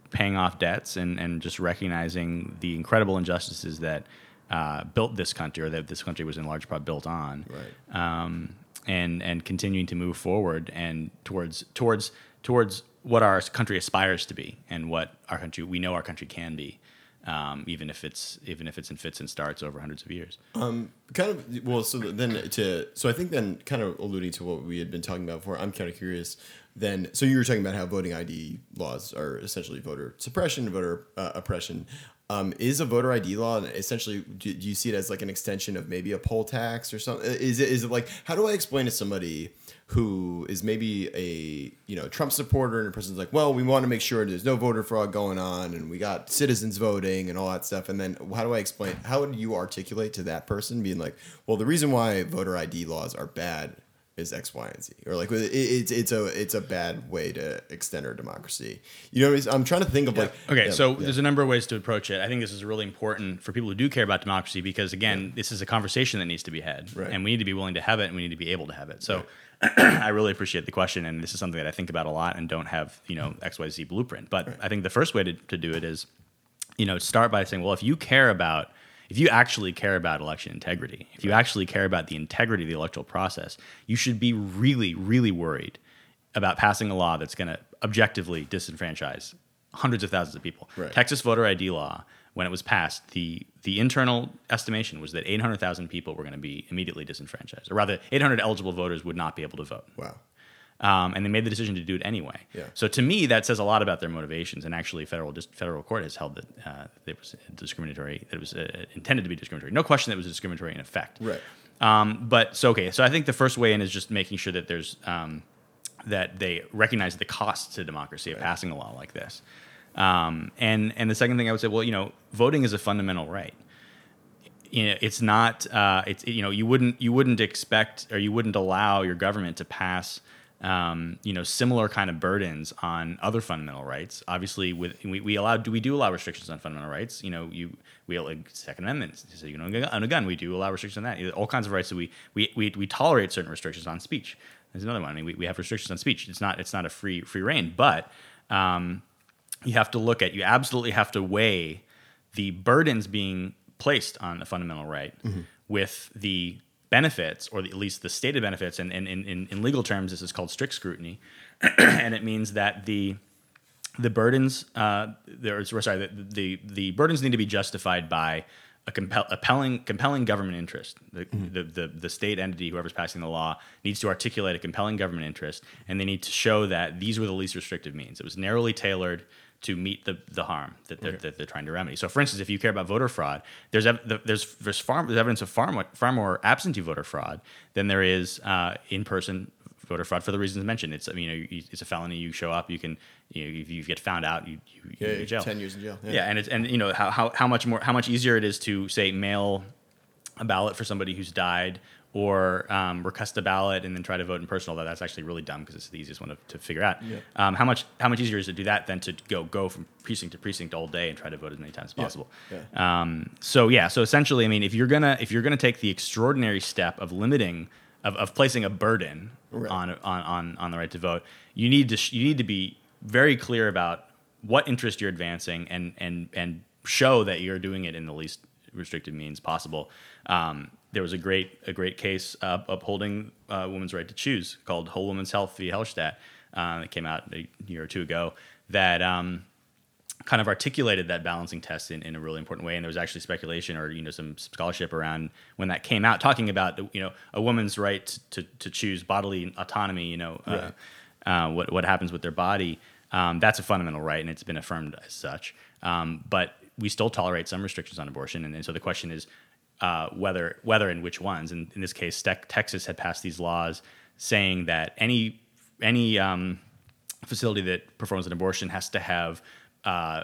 paying off debts and, and just recognizing the incredible injustices that uh, built this country or that this country was in large part built on Right. um, and and continuing to move forward and towards towards towards what our country aspires to be and what our country we know our country can be um, even if it's even if it's in fits and starts over hundreds of years. Kind of well so then to so i think then kind of alluding to what we had been talking about before i'm kind of curious then so you were talking about how voting id laws are essentially voter suppression voter uh, oppression. Um, is a voter id law essentially do, do you see it as like an extension of maybe a poll tax or something is it is it like how do i explain to somebody who is maybe a you know Trump supporter and a person's like, well, we want to make sure there's no voter fraud going on and we got citizens voting and all that stuff. And then how do I explain? How would you articulate to that person being like, well, the reason why voter ID laws are bad is X, Y, and Z, or like it, it's it's a it's a bad way to extend our democracy. You know, what I mean? I'm trying to think of like Okay, yeah, so yeah. there's a number of ways to approach it. I think this is really important for people who do care about democracy because, again, this is a conversation that needs to be had, Right. and we need to be willing to have it, and we need to be able to have it. So, I really appreciate the question, and this is something that I think about a lot, and don't have you know X Y Z blueprint. But I think the first way to, to do it is, you know, start by saying, well, if you care about if you actually care about election integrity, if you actually care about the integrity of the electoral process, you should be really, really worried about passing a law that's going to objectively disenfranchise hundreds of thousands of people. Right. Texas voter ID law when it was passed, the the internal estimation was that 800,000 people were going to be immediately disenfranchised, or rather, 800 eligible voters would not be able to vote. Wow. Um, and they made the decision to do it anyway. Yeah. So to me, that says a lot about their motivations. And actually, federal just federal court has held that uh, it was discriminatory. That it was uh, intended to be discriminatory. No question that it was discriminatory in effect. Right. Um, but so okay. So I think the first way in is just making sure that there's um, that they recognize the cost to democracy of passing a law like this. Um, and and the second thing I would say, well, you know, voting is a fundamental right. You know, it's not. Uh, it's you know, you wouldn't you wouldn't expect or you wouldn't allow your government to pass. Um, you know, similar kind of burdens on other fundamental rights. Obviously, with we, we allow do we do allow restrictions on fundamental rights? You know, you we like Second Amendment. So you know, on a gun, we do allow restrictions on that. All kinds of rights that we we we, we tolerate certain restrictions on speech. There's another one. I mean, we, we have restrictions on speech. It's not it's not a free free reign, but um, you have to look at you absolutely have to weigh the burdens being placed on a fundamental right Mm-hmm. with the benefits or the, at least the stated benefits and, and, and in, in legal terms this is called strict scrutiny and it means that the the burdens uh, there's sorry the, the the burdens need to be justified by a compel, compelling compelling government interest. The, the, the the state entity, whoever's passing the law, needs to articulate a compelling government interest, and they need to show that these were the least restrictive means. It was narrowly tailored to meet the, the harm that they're, that they're trying to remedy. So, for instance, if you care about voter fraud, there's there's there's far there's evidence of far more, far more absentee voter fraud than there is uh, in person voter fraud for the reasons mentioned. It's I mean you know, it's a felony. You show up, you can you know if you get found out, you you, you Yeah, jail. ten years in jail. Yeah. and it's and you know how, how how much more how much easier it is to say mail a ballot for somebody who's died or um, request a ballot and then try to vote in person. Although that's actually really dumb because it's the easiest one to, to figure out. Yeah. Um, how much how much easier is it to do that than to go go from precinct to precinct all day and try to vote as many times as Yeah. possible? Yeah. Um, so yeah, so essentially, I mean, if you're gonna if you're gonna take the extraordinary step of limiting of, of placing a burden Right. on, on on on the right to vote, you need to sh- you need to be very clear about what interest you're advancing and and and show that you're doing it in the least restrictive means possible. Um, there was a great a great case uh, upholding uh, women's right to choose called Whole Woman's Health v. Hellerstedt uh, that came out a year or two ago that. Um, kind of articulated that balancing test in, in a really important way. And there was actually speculation or, you know, some scholarship around when that came out, talking about, you know, a woman's right to, to choose bodily autonomy, you know, uh, uh, what, what happens with their body. Um, that's a fundamental right, and it's been affirmed as such. Um, but we still tolerate some restrictions on abortion. And, and so the question is uh, whether, whether and which ones. And in this case, Texas had passed these laws saying that any, any um, facility that performs an abortion has to have uh,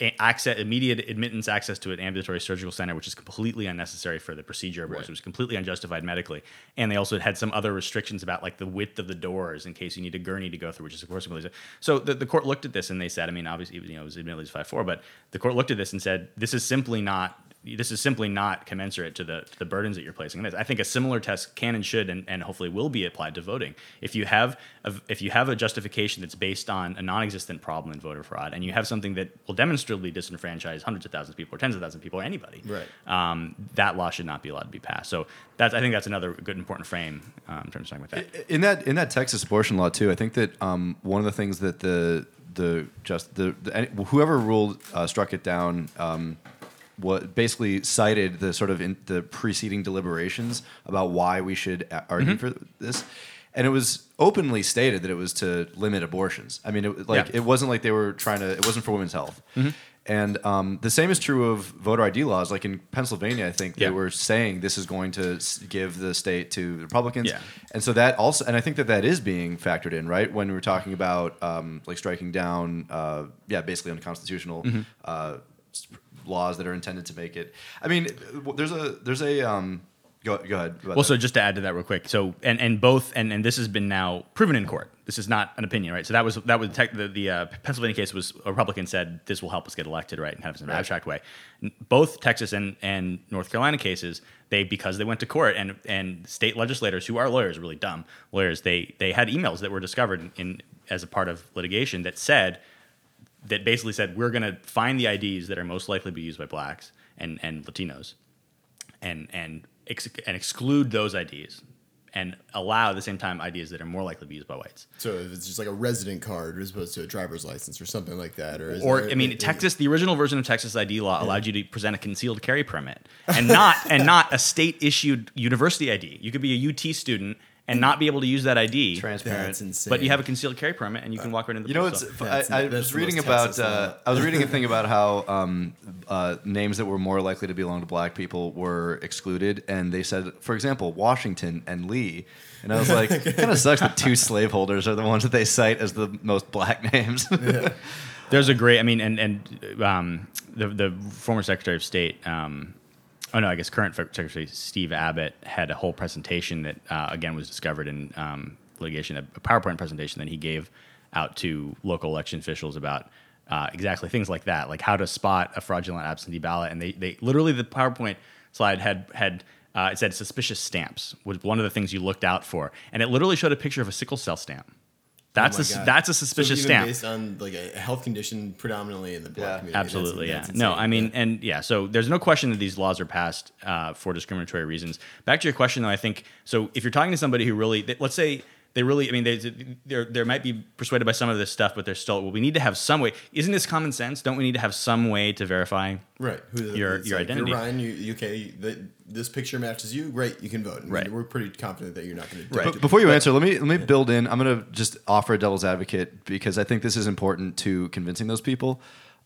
a- access, immediate admittance access to an ambulatory surgical center, which is completely unnecessary for the procedure of abortion. It was completely unjustified medically. And they also had some other restrictions about like the width of the doors in case you need a gurney to go through, which is of course completely. So the, the court looked at this and they said, I mean, obviously, you know, it was admittedly five four, but the court looked at this and said, this is simply not. This is simply not commensurate to the, the burdens that you're placing on this. I think a similar test can and should and, and hopefully will be applied to voting. If you have a, if you have a justification that's based on a non-existent problem in voter fraud, and you have something that will demonstrably disenfranchise hundreds of thousands of people or tens of thousands of people or anybody, Right. um, that law should not be allowed to be passed. So that's I think that's another good important frame um, in terms of talking about that. in that in that Texas abortion law too, I think that um, one of the things that the the just the, the whoever ruled uh, struck it down. Um, what basically cited the sort of in, the preceding deliberations about why we should argue Mm-hmm. for this, and it was openly stated that it was to limit abortions. I mean, it, like Yeah. it wasn't like they were trying to. It wasn't for women's health. Mm-hmm. And um, the same is true of voter ID laws. Like in Pennsylvania, I think Yeah. they were saying this is going to give the state to the Republicans. Yeah. And so that also, and I think that that is being factored in, right? When we were talking about um, like striking down, uh, yeah, basically unconstitutional Mm-hmm. uh, laws that are intended to make it. I mean, there's a there's a um, go go ahead. Well, that. so just to add to that real quick, so and and both and and this has been now proven in court. This is not an opinion, right? So that was that was tech, the the uh, Pennsylvania case was a Republican said this will help us get elected, right, and have an Right. abstract way. Both Texas and and North Carolina cases, they because they went to court and and state legislators who are lawyers, really dumb lawyers, they they had emails that were discovered in, in as a part of litigation that said that basically said we're going to find the IDs that are most likely to be used by blacks and and Latinos and and ex- and exclude those IDs and allow at the same time ideas that are more likely to be used by whites. So if it's just like a resident card as opposed to a driver's license or something like that, or is Or there- I mean, is- Texas, the original version of Texas ID law allowed you to present a concealed carry permit and not and not a state issued university ID. You could be a UT student and not be able to use that ID, Transparent. That's insane. but you have a concealed carry permit and you can walk right into the You know, post it's, I, I was reading about. Uh. I was reading a thing about how um, uh, names that were more likely to belong to black people were excluded, and they said, for example, Washington and Lee. And I was like, it kind of sucks that two slaveholders are the ones that they cite as the most black names. There's a great, I mean, and and um, the the former Secretary of State, um, oh no, I guess current Secretary Steve Abbott had a whole presentation that uh, again was discovered in um, litigation, a, PowerPoint presentation that he gave out to local election officials about uh, exactly things like that, like how to spot a fraudulent absentee ballot, and they they literally the PowerPoint slide had had. Uh, it said suspicious stamps was one of the things you looked out for, and it literally showed a picture of a sickle cell stamp. That's Oh a that's a suspicious even stamp. based on like a health condition predominantly in the black Yeah. community. Absolutely, that's yeah. No. I mean, Yeah. and yeah, so there's no question that these laws are passed uh, for discriminatory reasons. Back to your question, though, I think so. If you're talking to somebody who really, let's say they really, I mean, they they they might be persuaded by some of this stuff, but they're still. Well, we need to have some way. Isn't this common sense? Don't we need to have some way to verify? right, Who, your- your like, identity. You're Ryan, you, you okay? The, this picture matches you. Great, you can vote. I mean, Right. We're pretty confident that you're not going to. Right. But before you answer, let me let me build in. I'm going to just offer a devil's advocate because I think this is important to convincing those people.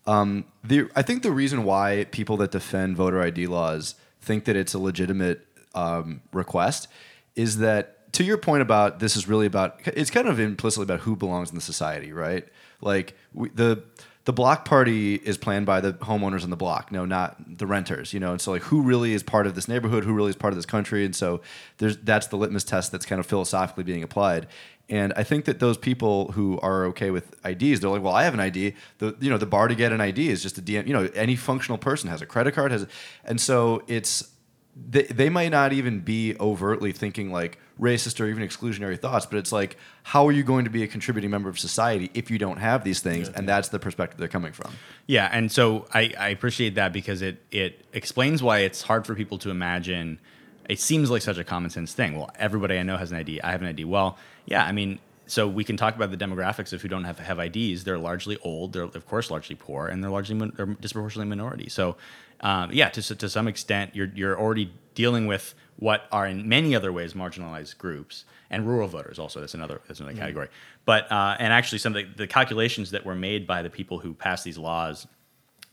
Um, the I think the reason why people that defend voter ID laws think that it's a legitimate um, request is that to your point about this is really about it's kind of implicitly about who belongs in the society, right? Like we, the the block party is planned by the homeowners on the block, no, not the renters, you know. And so, like, who really is part of this neighborhood? Who really is part of this country? And so, there's that's the litmus test that's kind of philosophically being applied. And I think that those people who are okay with IDs, they're like, well, I have an ID. The you know the bar to get an ID is just a DM. You know, any functional person has a credit card has, and so it's they, they might not even be overtly thinking like racist or even exclusionary thoughts, but it's like, how are you going to be a contributing member of society if you don't have these things? and that's the perspective they're coming from. Yeah, and so I, I appreciate that because it it explains why it's hard for people to imagine. It seems like such a common sense thing. Well, everybody I know has an ID. I have an ID. Well, yeah, I mean, so we can talk about the demographics of who don't have have IDs. They're largely old. They're of course largely poor, and they're largely they're disproportionately minority. So, um, yeah, to to some extent, you're you're already dealing with what are in many other ways marginalized groups and rural voters. Also, that's another that's another category. But uh, and actually, some of the, the calculations that were made by the people who passed these laws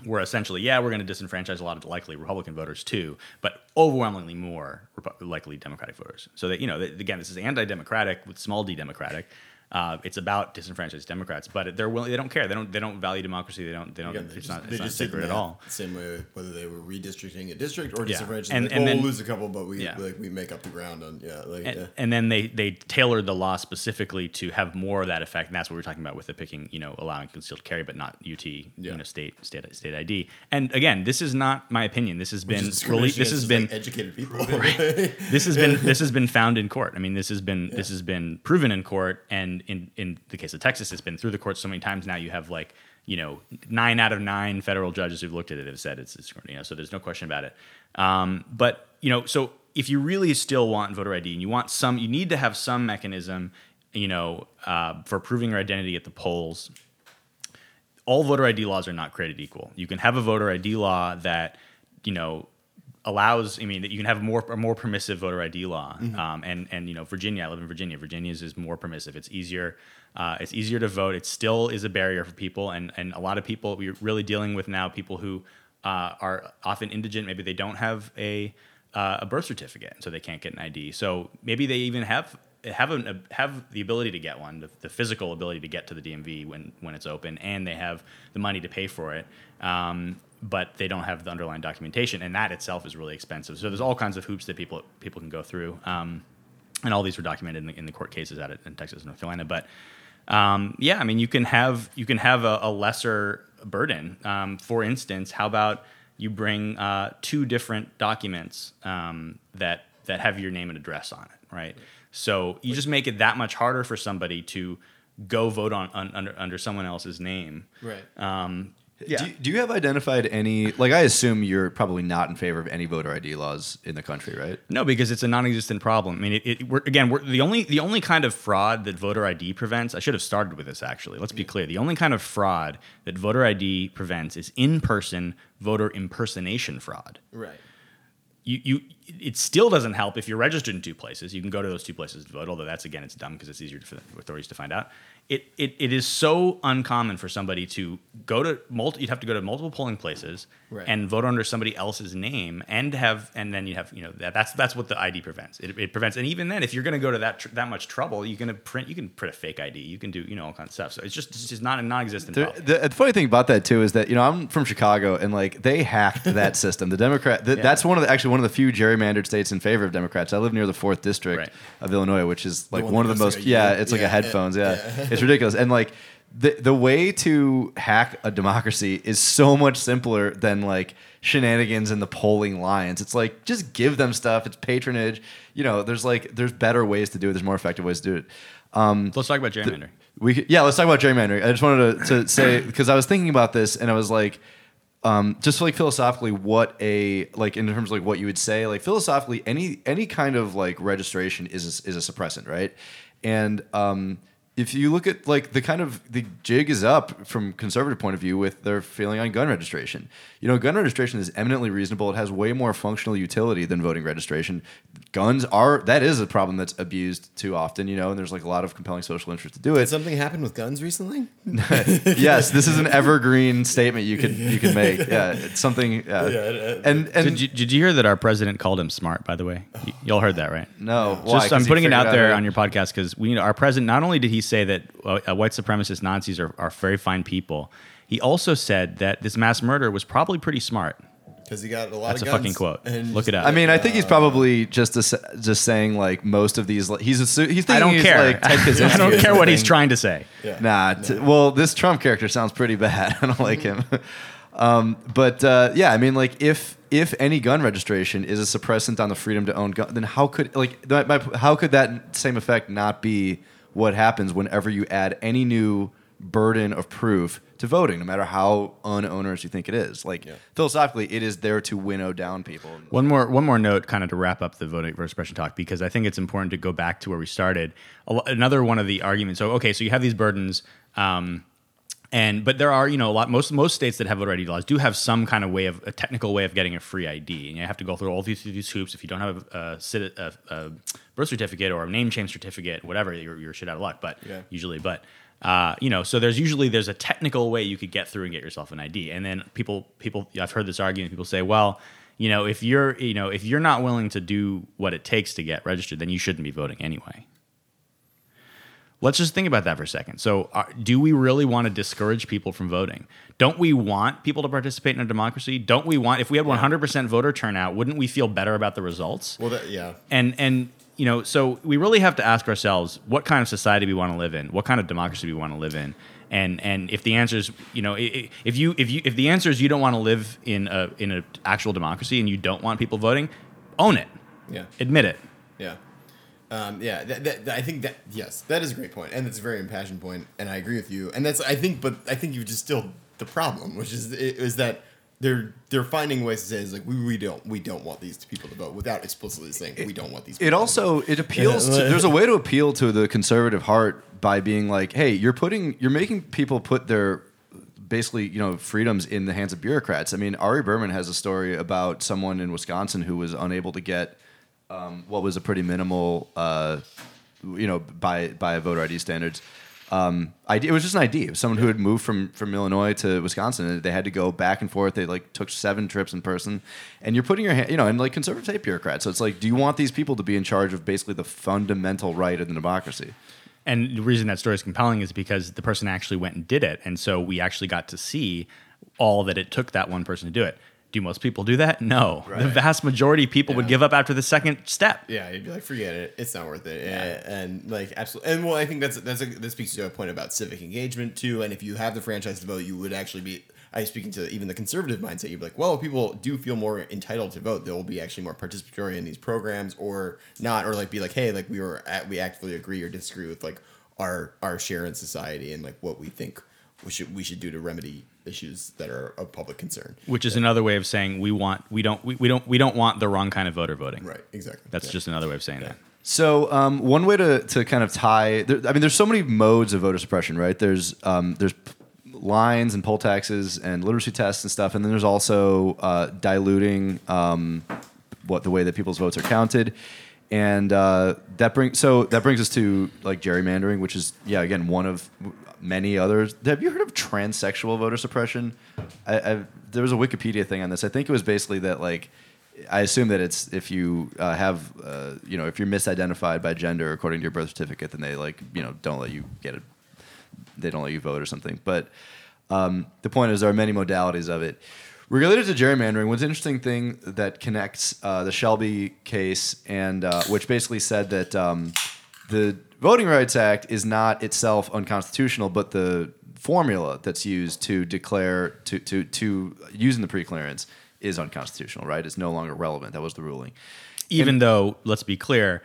were essentially, yeah, we're going to disenfranchise a lot of likely Republican voters too, but overwhelmingly more Repu- likely Democratic voters. So that you know, that, again, this is anti-democratic with small d democratic. Uh, it's about disenfranchised Democrats, but they're willing. They don't care. They don't. They don't value democracy. They don't. They don't. They it's just, not. It's not sacred at all. Same way whether they were redistricting a district or Yeah. disenfranchising. And- like, and well, then- we'll lose a couple, but we Yeah. like we make up the ground on yeah. Like, and, yeah. and then they they tailored the law specifically to have more of that effect, and that's what we're talking about with the picking, you know, allowing concealed carry, but not UT, Yeah. you know, state state state ID. And again, this is not my opinion. This has Which been is this has been like, educated people. this has been this has been found in court. I mean, this has been this has been proven in court, and in in the case of Texas, it's been through the courts so many times now. You have like you know nine out of nine federal judges who've looked at it have said it's, you know so there's no question about it. Um, but you know so if you really still want voter ID and you want some, you need to have some mechanism, you know, uh, for proving your identity at the polls all voter ID laws are not created equal. You can have a voter ID law that, you know, allows. I mean, that you can have more a more permissive voter ID law. Um, and and you know, Virginia. I live in Virginia. Virginia's is more permissive. It's easier. Uh, it's easier to vote. It still is a barrier for people, and and a lot of people. We're really dealing with now people who uh, are often indigent. Maybe they don't have a uh, a birth certificate, so they can't get an ID. So maybe they even have have an, have the ability to get one, the, the physical ability to get to the DMV when when it's open, and they have the money to pay for it. Um, but they don't have the underlying documentation, and that itself is really expensive. So there's all kinds of hoops that people people can go through, um, and all these were documented in the, in the court cases out in Texas and North Carolina. But um, yeah, I mean, you can have you can have a, a lesser burden. Um, for instance, how about you bring uh, two different documents um, that that have your name and address on it, right? So you just make it that much harder for somebody to go vote on, under under someone else's name, Right. um, Yeah. Do, do you have identified any? Like, I assume you're probably not in favor of any voter ID laws in the country, right? No, because it's a non-existent problem. I mean, it, it we're, again, we're, the only the only kind of fraud that voter ID prevents. I should have started with this actually. Let's be clear. The only kind of fraud that voter ID prevents is in-person voter impersonation fraud. Right. You, you, it still doesn't help if you're registered in two places. You can go to those two places to vote. Although that's again, it's dumb because it's easier for the authorities to find out. It, it, it is so uncommon for somebody to go to multi. You'd have to go to multiple polling places Right. and vote under somebody else's name, and have and then you have you know that, that's that's what the ID prevents. It, it prevents, and even then, if you're going to go to that tr- that much trouble, you're going to print. You can print a fake ID. You can do you know all kinds of stuff. So it's just it's just not a non-existent There, the, the funny thing about that too is that you know I'm from Chicago and like they hacked that system. The Democrat th- Yeah. that's one of the actually one of the few gerrymandered states in favor of Democrats. I live near the fourth district Right. of Illinois, which is like one one, of the most like a yeah, U? it's like Yeah, a headphones. Yeah, yeah. It's ridiculous. And like the the way to hack a democracy is so much simpler than like shenanigans in the polling lines. It's like just give them stuff. It's patronage. You know, there's like there's better ways to do it. There's more effective ways to do it. Um, Let's talk about gerrymandering. we could, yeah, let's talk about gerrymandering. I just wanted to, to say because I was thinking about this and I was like, um, just like philosophically, what a like in terms of like what you would say, like philosophically, any any kind of like registration is a, is a suppressant, right? And um, if you look at like the kind of the jig is up from conservative point of view with their feeling on gun registration. You know, gun registration is eminently reasonable. It has way more functional utility than voting registration. Guns are that is a problem that's abused too often. You know, and there's like a lot of compelling social interest to do Did it. something happened with guns recently? yes, this is an evergreen statement you could you could make. Yeah, it's something. Yeah, Yeah, and and Did you, did you hear that our president called him smart? By the way, Y- y'all heard that, right? no, why? I'm putting it out there how to- on your podcast because we, our president, not only did he say that uh, white supremacist Nazis are, are very fine people, he also said that this mass murder was probably pretty smart. Because he got a lot That's of a guns. fucking quote. and Look just- it up. I mean, I think he's probably just a, just saying like most of these. He's assu- he's thinking I don't he's care. Like Ted Kaczynski I don't care what he's trying to say. Yeah. Nah. T- well, this Trump character sounds pretty bad. I don't like him. um, but uh, yeah, I mean, like if if any gun registration is a suppressant on the freedom to own gun, then how could like that, my, how could that same effect not be what happens whenever you add any new burden of proof to voting, no matter how unonerous you think it is? Like Yeah. philosophically, it is there to winnow down people. One more, one more note, kind of to wrap up the voting for expression talk, because I think it's important to go back to where we started. Another one of the arguments. So, okay, so you have these burdens, um, and but there are, you know, a lot. Most most states that have voter ID laws do have some kind of way of a technical way of getting a free ID, and you have to go through all these, these hoops. If you don't have a, a, a, a birth certificate or a name change certificate, whatever, you're, you're shit out of luck. But Yeah. usually, but uh, you know, so there's usually there's a technical way you could get through and get yourself an ID, and then people people I've heard this argument. People say, well, you know, if you're you know if you're not willing to do what it takes to get registered, then you shouldn't be voting anyway. Let's just think about that for a second. So, uh, do we really want to discourage people from voting? Don't we want people to participate in a democracy? Don't we want, if we had 100% voter turnout, wouldn't we feel better about the results? Well, that, yeah. and and you know so we really have to ask ourselves what kind of society we want to live in what kind of democracy we want to live in and and if the answer is you know if you if you if the answer is you don't want to live in a in an actual democracy and you don't want people voting own it Yeah. admit it Yeah. Um, yeah, that, that, I think that yes, that is a great point, and it's a very impassioned point, and I agree with you. And that's I think, but I think you've distilled the problem, which is is that they're they're finding ways to say is like we, we don't we don't want these people to vote without explicitly saying we don't want these. It people to also vote. it appeals to there's a way to appeal to the conservative heart by being like, hey, you're putting you're making people put their basically you know freedoms in the hands of bureaucrats. I mean, Ari Berman has a story about someone in Wisconsin who was unable to get um, what was a pretty minimal, uh, you know, by by voter ID standards. Um, ID, it was just an ID. It was someone who had moved from from Illinois to Wisconsin, and they had to go back and forth. They like took seven trips in person, and you're putting your hand, you know, and like conservative hate bureaucrats. So it's like, do you want these people to be in charge of basically the fundamental right of the democracy? and the reason that story is compelling is because the person actually went and did it and so we actually got to see all that it took that one person to do it do most people do that no the vast majority of people would give up after the second step Yeah, you'd be like, forget it. It's not worth it. And, and like, absolutely. And well, I think that's that's a, that speaks to a point about civic engagement too. And if you have the franchise to vote, you would actually be. I speaking to even the conservative mindset. You'd be like, well, if people do feel more entitled to vote. They will be actually more participatory in these programs, or not, or like be like, hey, like we were at, we actively agree or disagree with like our our share in society and like what we think we should we should do to remedy issues that are of public concern. Which is another way of saying we want we don't we, we don't we don't want the wrong kind of voter voting. Right, exactly. That's Yeah. just another way of saying that. So um, one way to, to kind of tie, there, I mean, there's so many modes of voter suppression, right? There's um, there's p- lines and poll taxes and literacy tests and stuff, and then there's also uh, diluting um, what the way that people's votes are counted, and uh, that brings so that brings us to like gerrymandering, which is yeah again one of many others. Have you heard of transsexual voter suppression? I, I, there was a Wikipedia thing on this. I think it was basically that like I assume that it's if you uh, have uh, you know if you're misidentified by gender according to your birth certificate, then they like you know don't let you get it. They don't let you vote or something. But um, the point is there are many modalities of it. Related to gerrymandering, an interesting thing that connects uh, the Shelby case and uh, which basically said that um, the Voting Rights Act is not itself unconstitutional, but the formula that's used to declare to to to using the preclearance is unconstitutional. Right? It's no longer relevant. That was the ruling. Even though, let's be clear,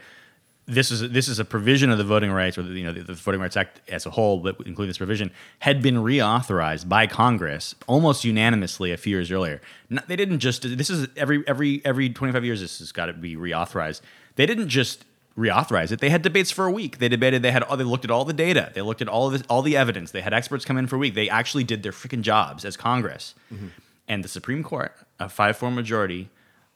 this is this is a provision of the Voting Rights or the, you know the, the Voting Rights Act as a whole, but including this provision, had been reauthorized by Congress almost unanimously a few years earlier. Not, they didn't just this is every every every twenty five years this has got to be reauthorized. They didn't just reauthorize it. They had debates for a week. They debated. They had they looked at all the data. They looked at all of this, all the evidence. They had experts come in for a week. They actually did their freaking jobs as Congress, mm-hmm. and the Supreme Court, a five four majority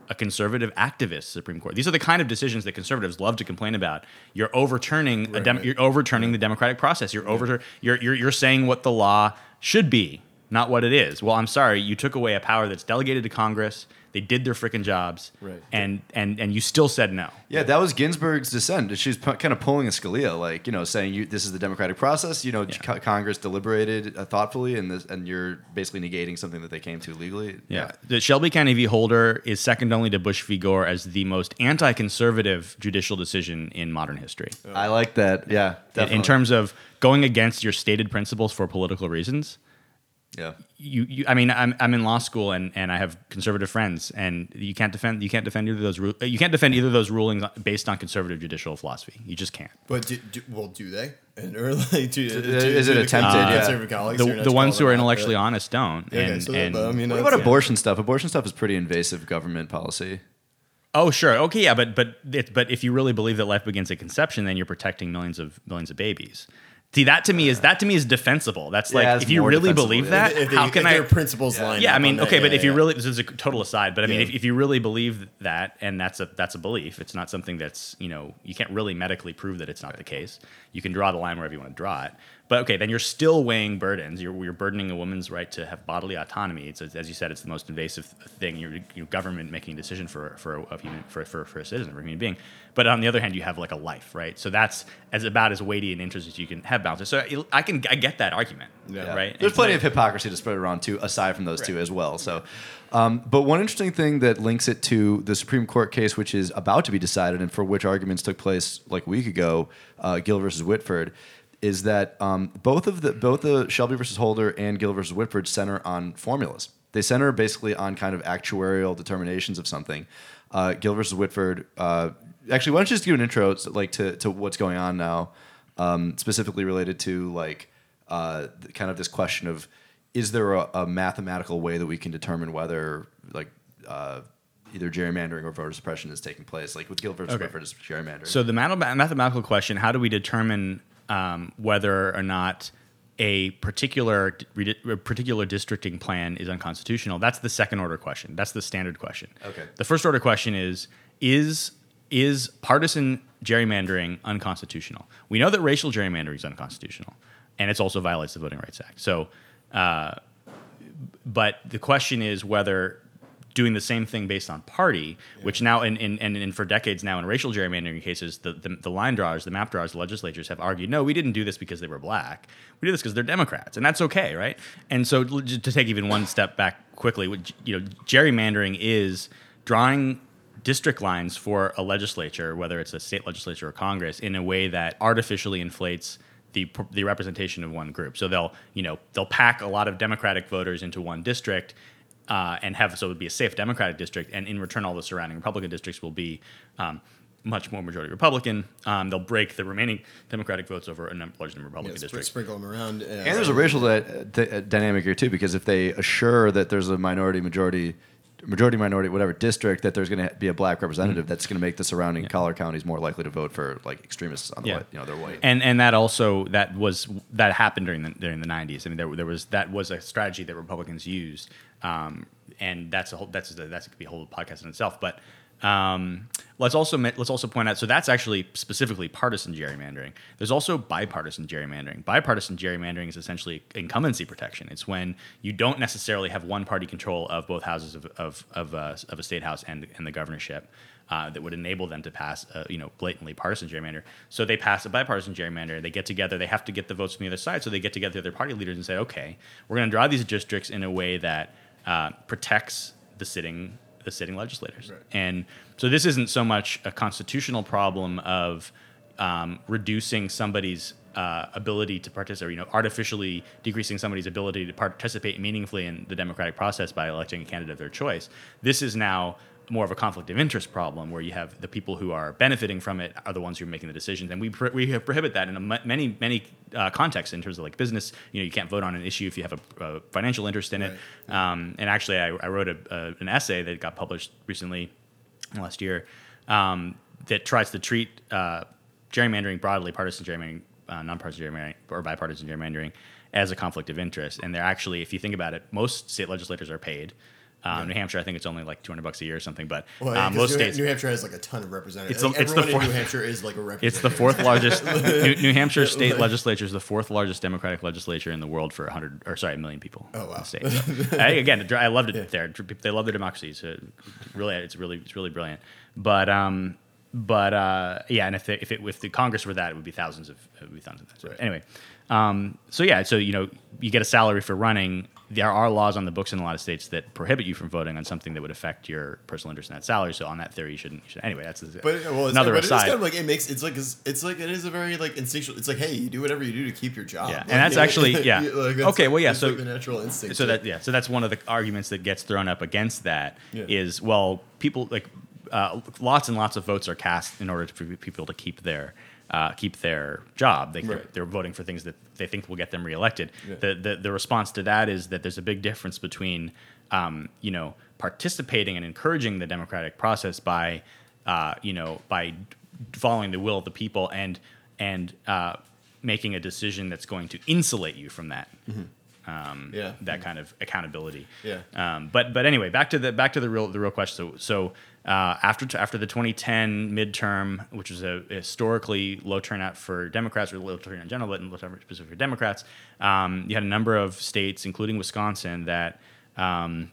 a conservative activist Supreme Court. These are the kind of decisions that conservatives love to complain about. You're overturning a dem- right. you're overturning the democratic process. You're over you're, you're you're saying what the law should be, not what it is. Well, I'm sorry, you took away a power that's delegated to Congress. They did their freaking jobs, Right. and and and you still said no. Yeah, that was Ginsburg's dissent. She was pu- kind of pulling a Scalia, like you know, saying you, this is the democratic process. You know, co- Congress deliberated uh, thoughtfully, and this, and you're basically negating something that they came to legally. Yeah. The Shelby County v. Holder is second only to Bush v. Gore as the most anti-conservative judicial decision in modern history. I like that. Yeah, in terms of going against your stated principles for political reasons, yeah. you, you I mean I'm, I'm in law school and, and I have conservative friends and you can't defend you can't defend either of those ru- you can't defend either of those rulings based on conservative judicial philosophy you just can't But do, do, well, do they? And or like, do, do, is it do the attempted? Yeah. conservative colleagues the, the ones who are them out, intellectually but- honest don't Yeah, okay, and, so, and- but, I mean, What about yeah. abortion stuff? Abortion stuff is pretty invasive government policy. oh sure okay yeah but but it, but if you really believe that life begins at conception then you're protecting millions of millions of babies see that to me is that to me is defensible that's like that's if you really believe that If they- how if can I their principles line yeah, I mean, on that, okay, but yeah, if you yeah. really, this is a total aside, but I mean, Yeah. if, if you really believe that, and that's a that's a belief, it's not something that's you know you can't really medically prove that it's not the case. You can draw the line wherever you want to draw it, but okay, then you're still weighing burdens. You're, you're burdening a woman's right to have bodily autonomy. It's as you said, it's the most invasive thing. Your your government making a decision for for a, a human for, for for a citizen, for a human being. But on the other hand, you have like a life, right? So that's as about as weighty an interest as you can have balanced. So I can I get that argument, Yeah. right? There's And- plenty of hypocrisy to spread around too, aside from those two as well. So, um, but one interesting thing that links it to the Supreme Court case, which is about to be decided, and for which arguments took place like a week ago, uh, Gill versus Whitford, is that um, both of the both the Shelby versus Holder and Gill versus Whitford center on formulas. They center basically on kind of actuarial determinations of something. Uh, Gill versus Whitford. Uh, actually, why don't you just give an intro, so, like to, to what's going on now, um, specifically related to like uh, kind of this question of is there a, a mathematical way that we can determine whether like uh, either gerrymandering or voter suppression is taking place? Like with Gill versus Okay. Whitford, is gerrymandering. So the mathematical question: How do we determine um, whether or not a particular a particular districting plan is unconstitutional? That's the second order question. That's the standard question. Okay. The first order question is: Is is partisan gerrymandering unconstitutional? We know that racial gerrymandering is unconstitutional, and it also violates the Voting Rights Act. So. Uh, but the question is whether doing the same thing based on party, which now in, in, and, and for decades now in racial gerrymandering cases, the, the, the line drawers, the map drawers, the legislatures have argued, no, we didn't do this because they were black. We did this because they're Democrats, and that's okay, right? And so to take even one step back quickly, you know, gerrymandering is drawing district lines for a legislature, whether it's a state legislature or Congress, in a way that artificially inflates the, the representation of one group. So they'll you know they'll pack a lot of Democratic voters into one district. Uh, and have so it would be a safe Democratic district, and in return, all the surrounding Republican districts will be um, much more majority Republican. Um, they'll break the remaining Democratic votes over a num- large number of Republican spr- districts. sprinkle them around. uh, And there's a racial dy- dy- dynamic here too, because if they assure that there's a minority, majority, majority, minority, whatever district, that there's going to be a black representative, that's going to make the surrounding collar counties more likely to vote for like extremists on the Yeah. white. You know, they're white. and and that also that was that happened during the during the 90s. I mean, there, there was that was a strategy that Republicans used, um, and that's a whole that's a, that's could be a whole podcast in itself. But um, let's also let's also point out so that's actually specifically partisan gerrymandering. There's also bipartisan gerrymandering. Bipartisan gerrymandering is essentially incumbency protection. It's when you don't necessarily have one party control of both houses of of of, uh, of a state house and and the governorship uh, that would enable them to pass, a, you know, blatantly partisan gerrymander. So they pass a bipartisan gerrymander. They get together. They have to get the votes from the other side. So they get together their party leaders and say, okay, we're going to draw these districts in a way that uh, protects the sitting the sitting legislators. Right. And so this isn't so much a constitutional problem of um, reducing somebody's uh, ability to participate, you know, artificially decreasing somebody's ability to participate meaningfully in the democratic process by electing a candidate of their choice. This is now more of a conflict of interest problem where you have the people who are benefiting from it are the ones who are making the decisions and we, pro- we have prohibit that in a many many uh, contexts in terms of like business you know you can't vote on an issue if you have a, a financial interest in it um, and actually I, I wrote a, a, an essay that got published recently last year um, that tries to treat uh, gerrymandering broadly, partisan gerrymandering, uh, nonpartisan gerrymandering, or bipartisan gerrymandering as a conflict of interest. And they're actually, if you think about it, most state legislators are paid. Um, New Hampshire, I think it's only like 200 bucks a year or something, but Well, yeah, um, most New, states. New Hampshire has like a ton of representatives. It's the- Like, it's the fourth- New Hampshire is like a representative. It's the fourth largest. New, New Hampshire state legislature is the fourth largest Democratic legislature in the world for 100 or sorry, a million people. Oh, wow. state. So, I, again, I loved it there. They love their democracy. So really, it's really it's really brilliant. But um, but uh, yeah, and if they, if it, if the Congress were that, it would be thousands of it would be thousands. Of that. Right. Anyway, um, so yeah, so you know, you get a salary for running. There are laws on the books in a lot of states that prohibit you from voting on something that would affect your personal interest in that salary. So on that theory, you shouldn't. You should, anyway, that's But well, another but it's kind of like it makes it's like it's, like it is a very like instinctual. It's like hey, you do whatever you do to keep your job. Yeah, Like, and that's actually- yeah. like, that's- Okay, well, yeah, so- like the natural instinct. so that yeah so that's one of the arguments that gets thrown up against that is Yeah. well people like uh, lots and lots of votes are cast in order for people to keep their uh, keep their job they, Right. they're voting for things that they think will get them reelected Yeah. the, the the response to that is that there's a big difference between um, you know participating and encouraging the democratic process by uh, you know by following the will of the people and and uh, making a decision that's going to insulate you from that um, Yeah. that kind of accountability. Yeah. Um, but but anyway, back to the back to the real the real question. So so uh, after after the 2010 midterm, which was a historically low turnout for Democrats or low turnout in general, but low turnout specifically for Democrats, um, you had a number of states, including Wisconsin, that. Um,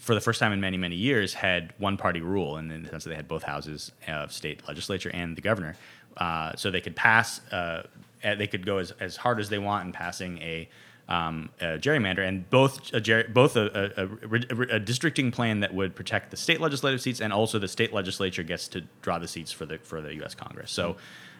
for the first time in many, many years, had one party rule, and in the sense that they had both houses of state legislature and the governor. Uh, so they could pass, uh, they could go as, as hard as they want in passing a, um, gerrymander, and both a, ger- both a, a, a, a districting plan that would protect the state legislative seats, and also the state legislature gets to draw the seats for the for the U.S. Congress. So,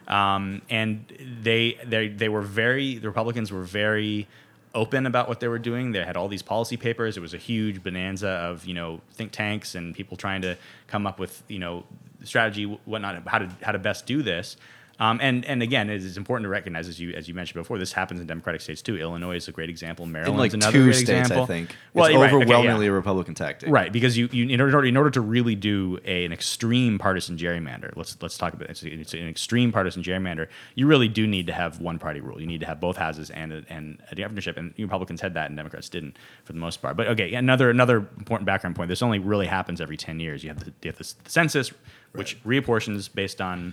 um, and they they they were very the Republicans were very open about what they were doing. They had all these policy papers. It was a huge bonanza of you know think tanks and people trying to come up with you know strategy, whatnot, how to how to best do this. Um, and and again, it is important to recognize, as you as you mentioned before, this happens in Democratic states too. Illinois is a great example. in Maryland's like another two great states, example. I think. Well, it's right, okay, yeah. overwhelmingly a Republican tactic. Right, because you, you in order in order to really do a, an extreme partisan gerrymander, let's let's talk about it. It's, it's an extreme partisan gerrymander. You really do need to have one party rule. You need to have both houses and a, and a governorship. And Republicans had that, and Democrats didn't for the most part. But okay, another another important background point. This only really happens every ten years. You have the, you have the census, which reapportions based on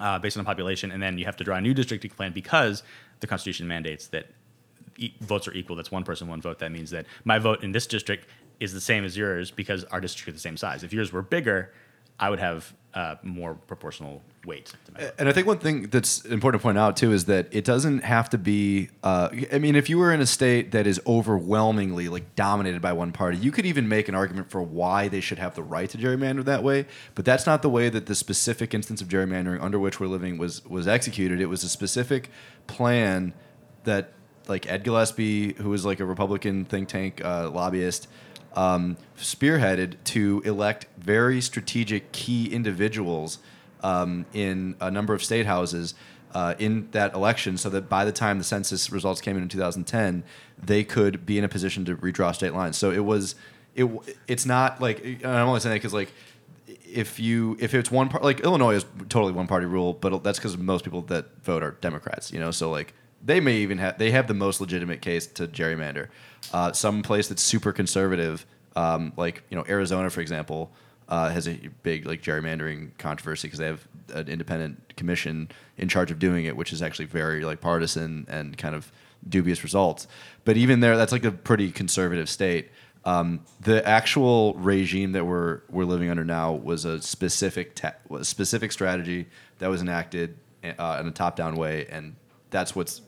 uh, based on the population, and then you have to draw a new districting plan because the Constitution mandates that e- votes are equal. That's one person, one vote. That means that my vote in this district is the same as yours because our district is the same size. If yours were bigger, I would have uh, more proportional weight. And I think one thing that's important to point out too is that it doesn't have to be. Uh, I mean, if you were in a state that is overwhelmingly like dominated by one party, you could even make an argument for why they should have the right to gerrymander that way. But that's not the way that the specific instance of gerrymandering under which we're living was was executed. It was a specific plan that like Ed Gillespie, who was like a Republican think tank uh, lobbyist, um, spearheaded to elect very strategic key individuals um, in a number of state houses uh, in that election, so that by the time the census results came in in 2010, they could be in a position to redraw state lines. So it was, it it's not like I'm only saying that because like if you if it's one part like Illinois is totally one party rule, but that's because most people that vote are Democrats. You know, so like they may even have they have the most legitimate case to gerrymander. Uh, some place that's super conservative, um, like you know Arizona, for example, uh, has a big like gerrymandering controversy because they have an independent commission in charge of doing it, which is actually very like partisan and kind of dubious results. But even there, that's like a pretty conservative state. Um, the actual regime that we're we're living under now was a specific a specific strategy that was enacted uh, in a top down way, and that's what's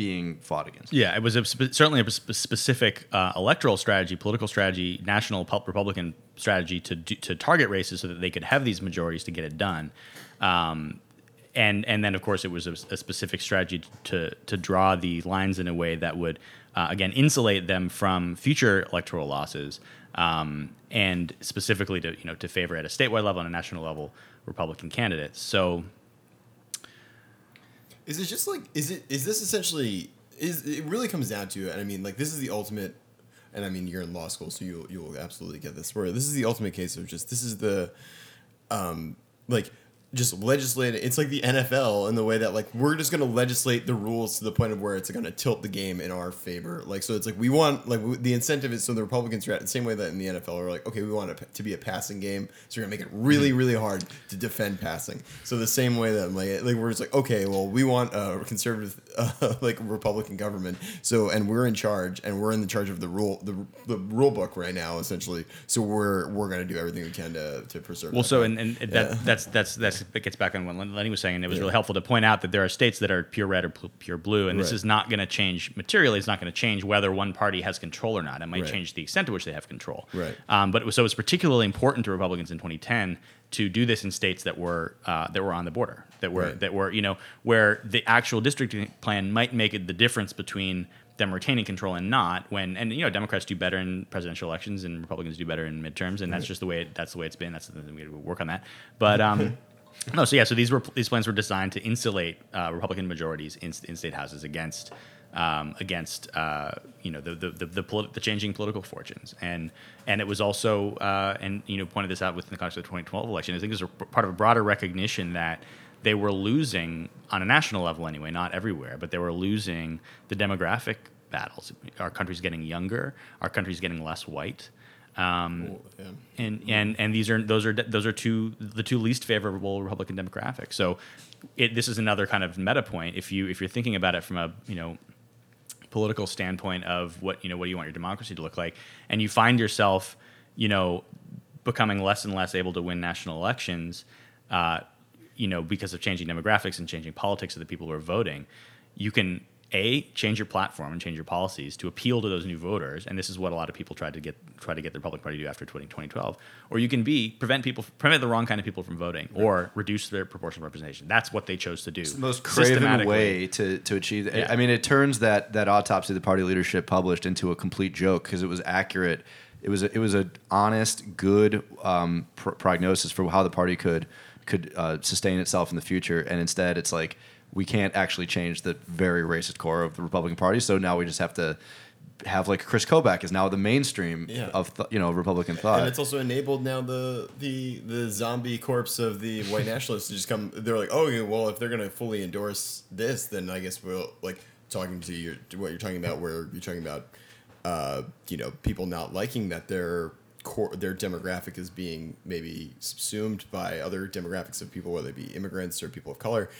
being fought against. Yeah, it was a spe- certainly a spe- specific uh, electoral strategy, political strategy, national pub- Republican strategy to do, to target races so that they could have these majorities to get it done. Um, and and then of course it was a, a, specific strategy to to draw the lines in a way that would uh, again insulate them from future electoral losses, um, and specifically to you know to favor at a statewide level and a national level Republican candidates. So is it just like is it is this essentially is it really comes down to? And I mean, like this is the ultimate. And I mean, you're in law school, so you you will absolutely get this. Where this is the ultimate case of just this is the, um, like just legislate it. It's like the NFL in the way that like we're just going to legislate the rules to the point of where it's going to tilt the game in our favor. Like so, it's like we want like we, the incentive is so the Republicans are at the same way that in the NFL are like okay we want it to be a passing game, so we're gonna make it really really hard to defend passing. So the same way that like like we're just like okay well we want a conservative uh, like Republican government. So and we're in charge and we're in the charge of the rule the, the rule book right now essentially. So we're we're gonna do everything we can to to preserve. Well, so and, and yeah. that that's that's that's it gets back on what Lenny was saying, and it was yeah. really helpful to point out that there are states that are pure red or pure blue, and right. this is not going to change materially. It's not going to change whether one party has control or not. It might right. change the extent to which they have control. Right. Um, but so it's particularly important to Republicans in 2010 to do this in states that were uh, that were on the border, that were right. that were you know where the actual district plan might make it the difference between them retaining control and not when and you know Democrats do better in presidential elections and Republicans do better in midterms and that's just the way it, that's the way it's been that's the thing we work on that but um, No, so yeah, so these were these plans were designed to insulate uh, Republican majorities in, in state houses against um, against uh, you know the the the, the, politi- the, changing political fortunes, and and it was also uh, and you know pointed this out within the context of the 2012 election. I think it was part of a broader recognition that they were losing on a national level anyway, not everywhere, but they were losing the demographic battles. Our country's getting younger. Our country's getting less white. Um, yeah. and and and these are those are those are two the two least favorable Republican demographics. So it, this is another kind of meta point. If you if you're thinking about it from a you know political standpoint of what you know what do you want your democracy to look like, and you find yourself you know becoming less and less able to win national elections, uh, you know because of changing demographics and changing politics of the people who are voting, you can a change your platform and change your policies to appeal to those new voters and this is what a lot of people tried to get try to get the republican party to do after 2012 or you can b prevent people prevent the wrong kind of people from voting or reduce their proportional representation. That's what they chose to do it's the most craven way to, to achieve that. Yeah. i mean it turns that that autopsy the party leadership published into a complete joke because it was accurate. It was a, it was an honest good um, pr- prognosis for how the party could could uh, sustain itself in the future. And instead it's like we can't actually change the very racist core of the Republican Party. So now we just have to have like Chris Kobach is now the mainstream yeah. of th- you know Republican thought, and it's also enabled now the the the zombie corpse of the white nationalists to just come. They're like, oh yeah, well, if they're gonna fully endorse this, then I guess we'll like talking to you what you're talking about, where you're talking about, uh, you know, people not liking that their core their demographic is being maybe subsumed by other demographics of people, whether they be immigrants or people of color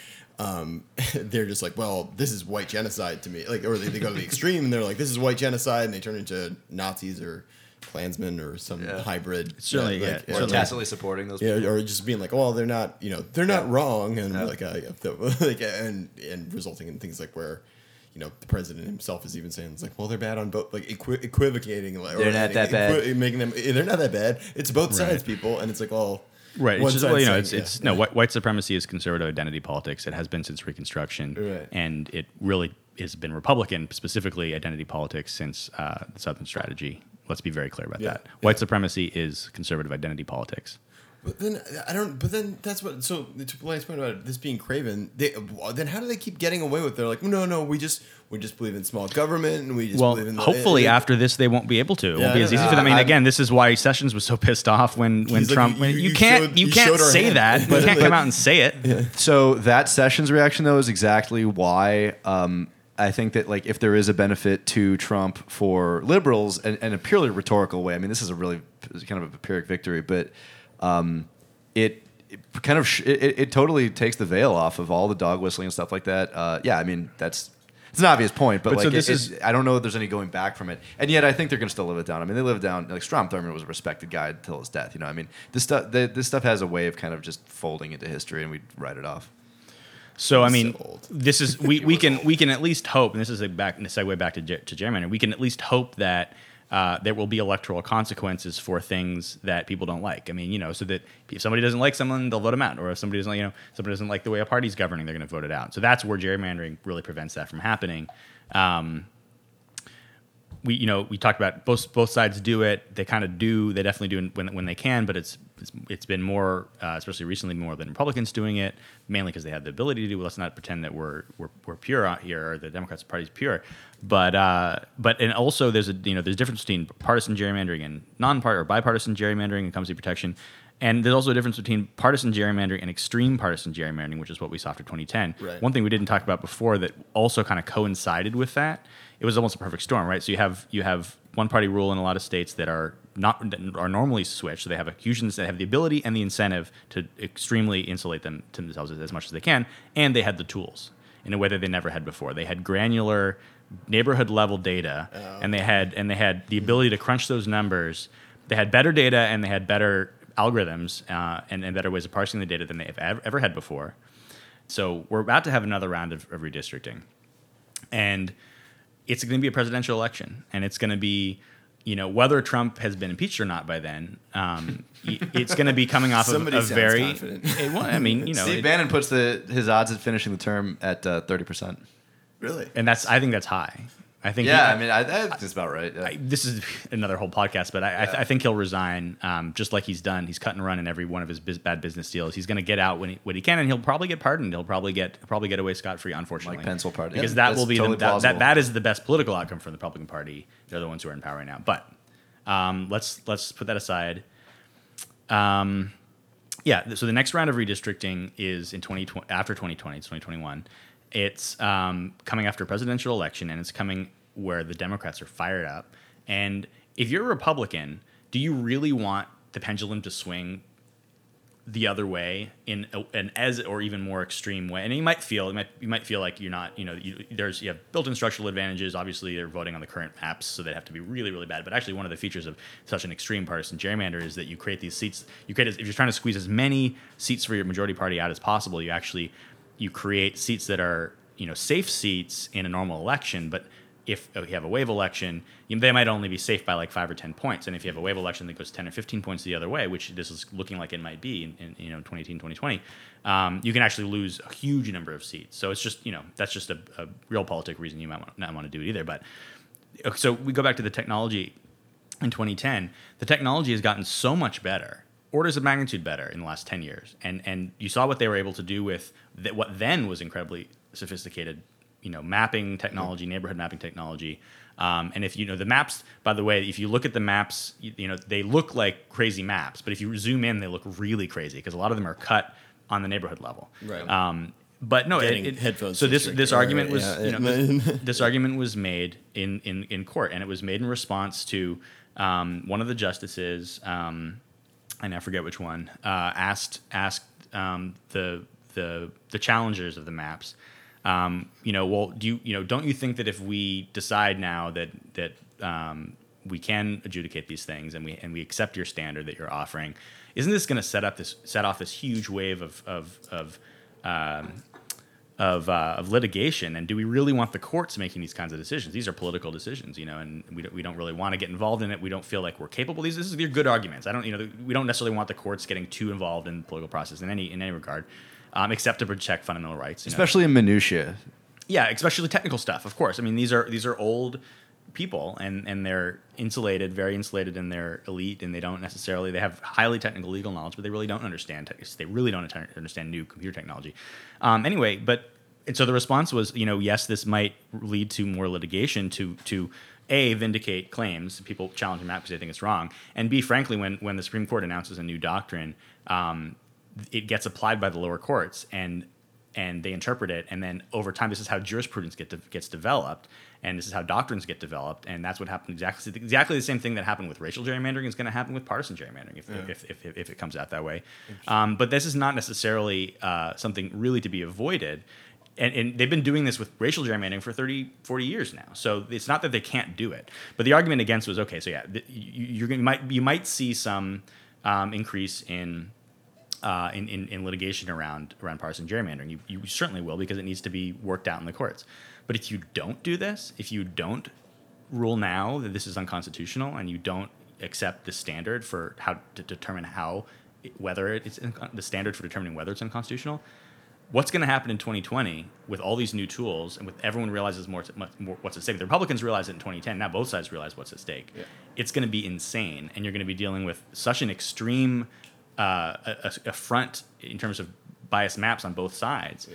um, they're just like, well, this is white genocide to me. Like, or they, they go to the extreme and they're like, this is white genocide, and they turn into Nazis or Klansmen or some yeah. hybrid. Certainly, yeah. Like, yeah. Or tacitly supporting those. Yeah, people. or just being like, well, they're not, you know, they're not wrong, and like, uh, like, and and resulting in things like where. You know, the president himself is even saying it's like, well, they're bad on both, like equi- equivocating, like, they're not that equi- bad, making them, they're not that bad. It's both right. sides, people, and it's like, well, Right. It's just, well, you know, it's, it's no white, white supremacy is conservative identity politics. It has been since Reconstruction, right. and it really has been Republican, specifically identity politics since uh, the Southern Strategy. Let's be very clear about yeah. that. White yeah. supremacy is conservative identity politics. But then I don't. But then that's what. So to Blake's point about this being craven, they then how do they keep getting away with? it? They're like, no, no, we just we just believe in small government, and we just Well, believe in. The, hopefully it- it- after this they won't be able to. It Yeah, won't be as easy for them. I mean, I'm- again, this is why Sessions was so pissed off when when He's like, Trump. you- when you- you, you can't showed- you you can't say hand. that. You can't come out and say it. So that Sessions reaction though is exactly why um, I think that like if there is a benefit to Trump for liberals and, and a purely rhetorical way. I mean, this is a really kind of a pyrrhic victory, but um, it, it kind of sh- it, it totally takes the veil off of all the dog whistling and stuff like that. Uh, yeah, I mean that's. It's an obvious point, but, But like so this it's- I don't know if there's any going back from it, and yet I think they're going to still live it down. I mean, they live it down. Like Strom Thurmond was a respected guy until his death. You know, I mean, this stuff the, this stuff has a way of kind of just folding into history, and we write it off. So I mean, so this is we, we can we can at least hope, and this is a back a segue back to ger- to gerrymandering. We can at least hope that uh, there will be electoral consequences for things that people don't like. I mean, you know, so that if somebody doesn't like someone, they'll vote them out, or if somebody doesn't, you know, somebody doesn't like the way a party's governing, they're going to vote it out. So that's where gerrymandering really prevents that from happening. Um, we you know we talked about both both sides do it. They kind of do. They definitely do when when they can. But it's it's, it's been more, uh, especially recently, more than Republicans doing it, mainly because they have the ability to do. it. Let's not pretend that we're we're, we're pure out here, or the Democrats Party's pure. But uh, but and also there's a you know there's a difference between partisan gerrymandering and non-part or bipartisan gerrymandering and comes to protection. And there's also a difference between partisan gerrymandering and extreme partisan gerrymandering, which is what we saw after 2010. Right. One thing we didn't talk about before that also kind of coincided with that, it was almost a perfect storm, right? So you have you have one party rule in a lot of states that are not are normally switched. So they have a huge that have the ability and the incentive to extremely insulate them to themselves as, as much as they can, and they had the tools in a way that they never had before. They had granular neighborhood level data, and they had and they had the ability to crunch those numbers. They had better data and they had better algorithms uh, and, and better ways of parsing the data than they've ever, ever had before. So we're about to have another round of, of redistricting, and it's going to be a presidential election, and it's going to be, you know, whether Trump has been impeached or not by then. Um, it's going to be coming off of a very. confident. It- well, I mean, you know, Steve it- Bannon puts the his odds at finishing the term at uh, thirty percent. really. and that's I think that's high. I think Yeah, he- I mean, I, that's about right. yeah. I, this is another whole podcast, but I, I, th- I think he'll resign, um, just like he's done. He's cut and run in every one of his biz- bad business deals. He's going to get out when he, when he can, and he'll probably get pardoned. He'll probably get probably get away scot free. Unfortunately, Mike Pence will pardon- because yeah, that will be totally the, that, that that is the best political outcome for the Republican Party. They're the ones who are in power right now. But um, let's let's put that aside. Um, yeah. So the next round of redistricting is in 2020 after 2020. It's 2021. It's um, coming after a presidential election, and it's coming where the Democrats are fired up. And if you're a Republican, do you really want the pendulum to swing the other way in an as or even more extreme way. And you might feel you might you might feel like you're not you know you, there's you have built-in structural advantages. Obviously, they're voting on the current maps, so they have to be really really bad. But actually, one of the features of such an extreme partisan gerrymander is that you create these seats. You create if you're trying to squeeze as many seats for your majority party out as possible. You actually you create seats that are you know safe seats in a normal election, but if you have a wave election, they might only be safe by like five or ten points. And if you have a wave election that goes ten or fifteen points the other way, which this is looking like it might be in, in you know 2018, 2020, um, you can actually lose a huge number of seats. So it's just you know that's just a, a realpolitik reason you might not want to do it either. But so we go back to the technology in 2010. The technology has gotten so much better, orders of magnitude better in the last 10 years, and and you saw what they were able to do with th- what then was incredibly sophisticated you know mapping technology neighborhood mapping technology. Um, and if you know the maps by the way if you look at the maps you, you know they look like crazy maps but if you zoom in they look really crazy because a lot of them are cut on the neighborhood level. Right. um, but no, it, it- headphones So this this argument was yeah, you know this, this argument was made in, in in court, and it was made in response to um, one of the justices, um, I now forget which one, uh, asked asked um, the the the challengers of the maps, um, you know, well, do you you know don't you think that if we decide now that that um, we can adjudicate these things and we and we accept your standard that you're offering, isn't this going to set up this set off this huge wave of of of um, of, uh, of litigation, and do we really want the courts making these kinds of decisions? These are political decisions, you know, and we don't, we don't really want to get involved in it. We don't feel like we're capable. These, this is they're good arguments. I don't, you know, we don't necessarily want the courts getting too involved in the political process in any in any regard, um, except to protect fundamental rights. you know. especially in minutia. Yeah, especially technical stuff, of course. I mean, these are these are old people and and they're insulated very insulated in their elite and they don't necessarily they have highly technical legal knowledge but they really don't understand they really don't understand new computer technology um, anyway but and so the response was you know yes this might lead to more litigation to to a vindicate claims. People challenging that because they think it's wrong. And b frankly when when the supreme court announces a new doctrine um, it gets applied by the lower courts and and they interpret it. And then over time this is how jurisprudence get de- gets developed and this is how doctrines get developed. And that's what happened exactly exactly the same thing that happened with racial gerrymandering is going to happen with partisan gerrymandering if, if, if, if, if it comes out that way. Um, but this is not necessarily uh, something really to be avoided and, and they've been doing this with racial gerrymandering for 30 40 years now so it's not that they can't do it but the argument against was okay so yeah th- you, you might you might see some um, increase in uh, in, in, in litigation around around partisan gerrymandering. You, you certainly will because it needs to be worked out in the courts. But if you don't do this, if you don't rule now that this is unconstitutional and you don't accept the standard for how to determine how whether it's the standard for determining whether it's unconstitutional, what's going to happen in 2020 with all these new tools and with everyone realizes more, more what's at stake? The Republicans realize it in 2010. Now both sides realize what's at stake. Yeah. It's going to be insane, and you're going to be dealing with such an extreme uh, a, a front in terms of biased maps on both sides.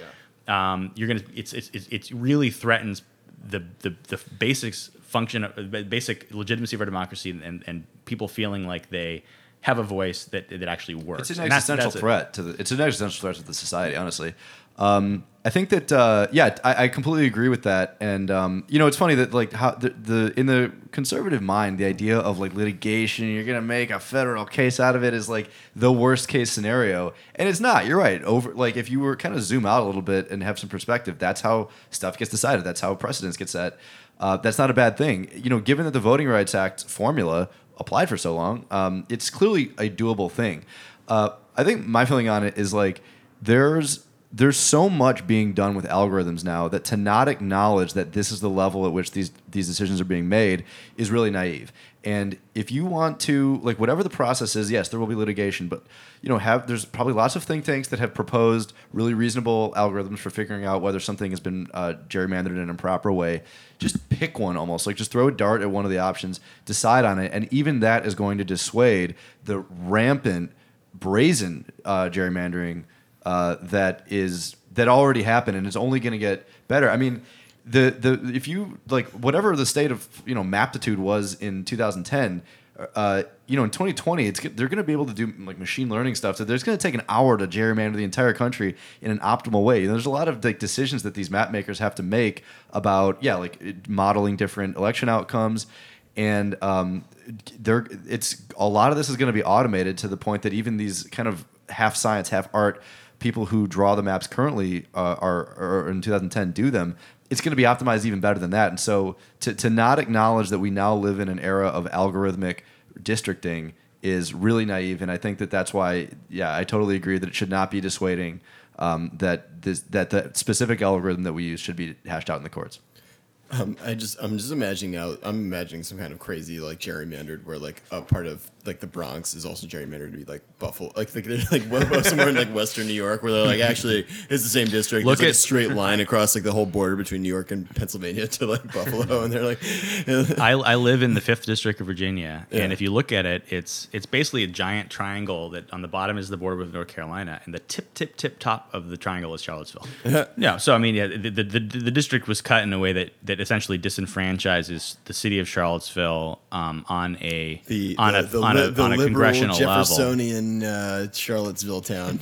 Um, you're going to it's, it's it's it really threatens the the the basics function of the basic legitimacy of our democracy and, and people feeling like they have a voice that that actually works. It's an that's- existential that's it. threat to the. It's an existential threat to the society. Honestly, um, I think that uh, yeah, I, I completely agree with that. And um, you know, it's funny that like how the, the in the conservative mind, the idea of like litigation, you're gonna make a federal case out of it is like the worst case scenario, and it's not. You're right. Over like if you were kind of zoom out a little bit and have some perspective, that's how stuff gets decided. That's how precedents get set. Uh, that's not a bad thing. You know, given that the Voting Rights Act formula applied for so long, um, it's clearly a doable thing. Uh, I think my feeling on it is like there's there's so much being done with algorithms now that to not acknowledge that this is the level at which these these decisions are being made is really naive. And if you want to like whatever the process is, yes, there will be litigation, but you know, have there's probably lots of think tanks that have proposed really reasonable algorithms for figuring out whether something has been uh, gerrymandered in an improper way. Just pick one almost like just throw a dart at one of the options, decide on it, and even that is going to dissuade the rampant, brazen uh, gerrymandering uh, that is that already happened and is only going to get better. I mean, the the if you like whatever the state of you know maptitude was in 2010. Uh, you know, in 2020, it's they're going to be able to do like machine learning stuff. So there's going to take an hour to gerrymander the entire country in an optimal way. And there's a lot of like decisions that these map makers have to make about yeah, like modeling different election outcomes and um, there it's a lot of this is going to be automated to the point that even these kind of half science half art people who draw the maps currently uh, are, are in 2010 do them it's going to be optimized even better than that. And so to, to not acknowledge that we now live in an era of algorithmic districting is really naive and i think that that's why yeah i totally agree that it should not be dissuading um, that this that the specific algorithm that we use should be hashed out in the courts Um, I just I'm just imagining now. I'm imagining some kind of crazy like gerrymandered where like a part of like the Bronx is also gerrymandered to be like Buffalo, like like, they're, like somewhere in like Western New York where they're like actually it's the same district. Look There's like a at- straight line across like the whole border between New York and Pennsylvania to like Buffalo, and they're like, I, I live in the fifth district of Virginia, Yeah. and if you look at it, it's it's basically a giant triangle that on the bottom is the border with North Carolina, and the tip tip tip top of the triangle is Charlottesville. yeah, so I mean, yeah, the, the, the, the district was cut in a way that that essentially disenfranchises the city of Charlottesville um, on a the on the, a the, on a, the on a liberal congressional level. Jeffersonian uh, Charlottesville town,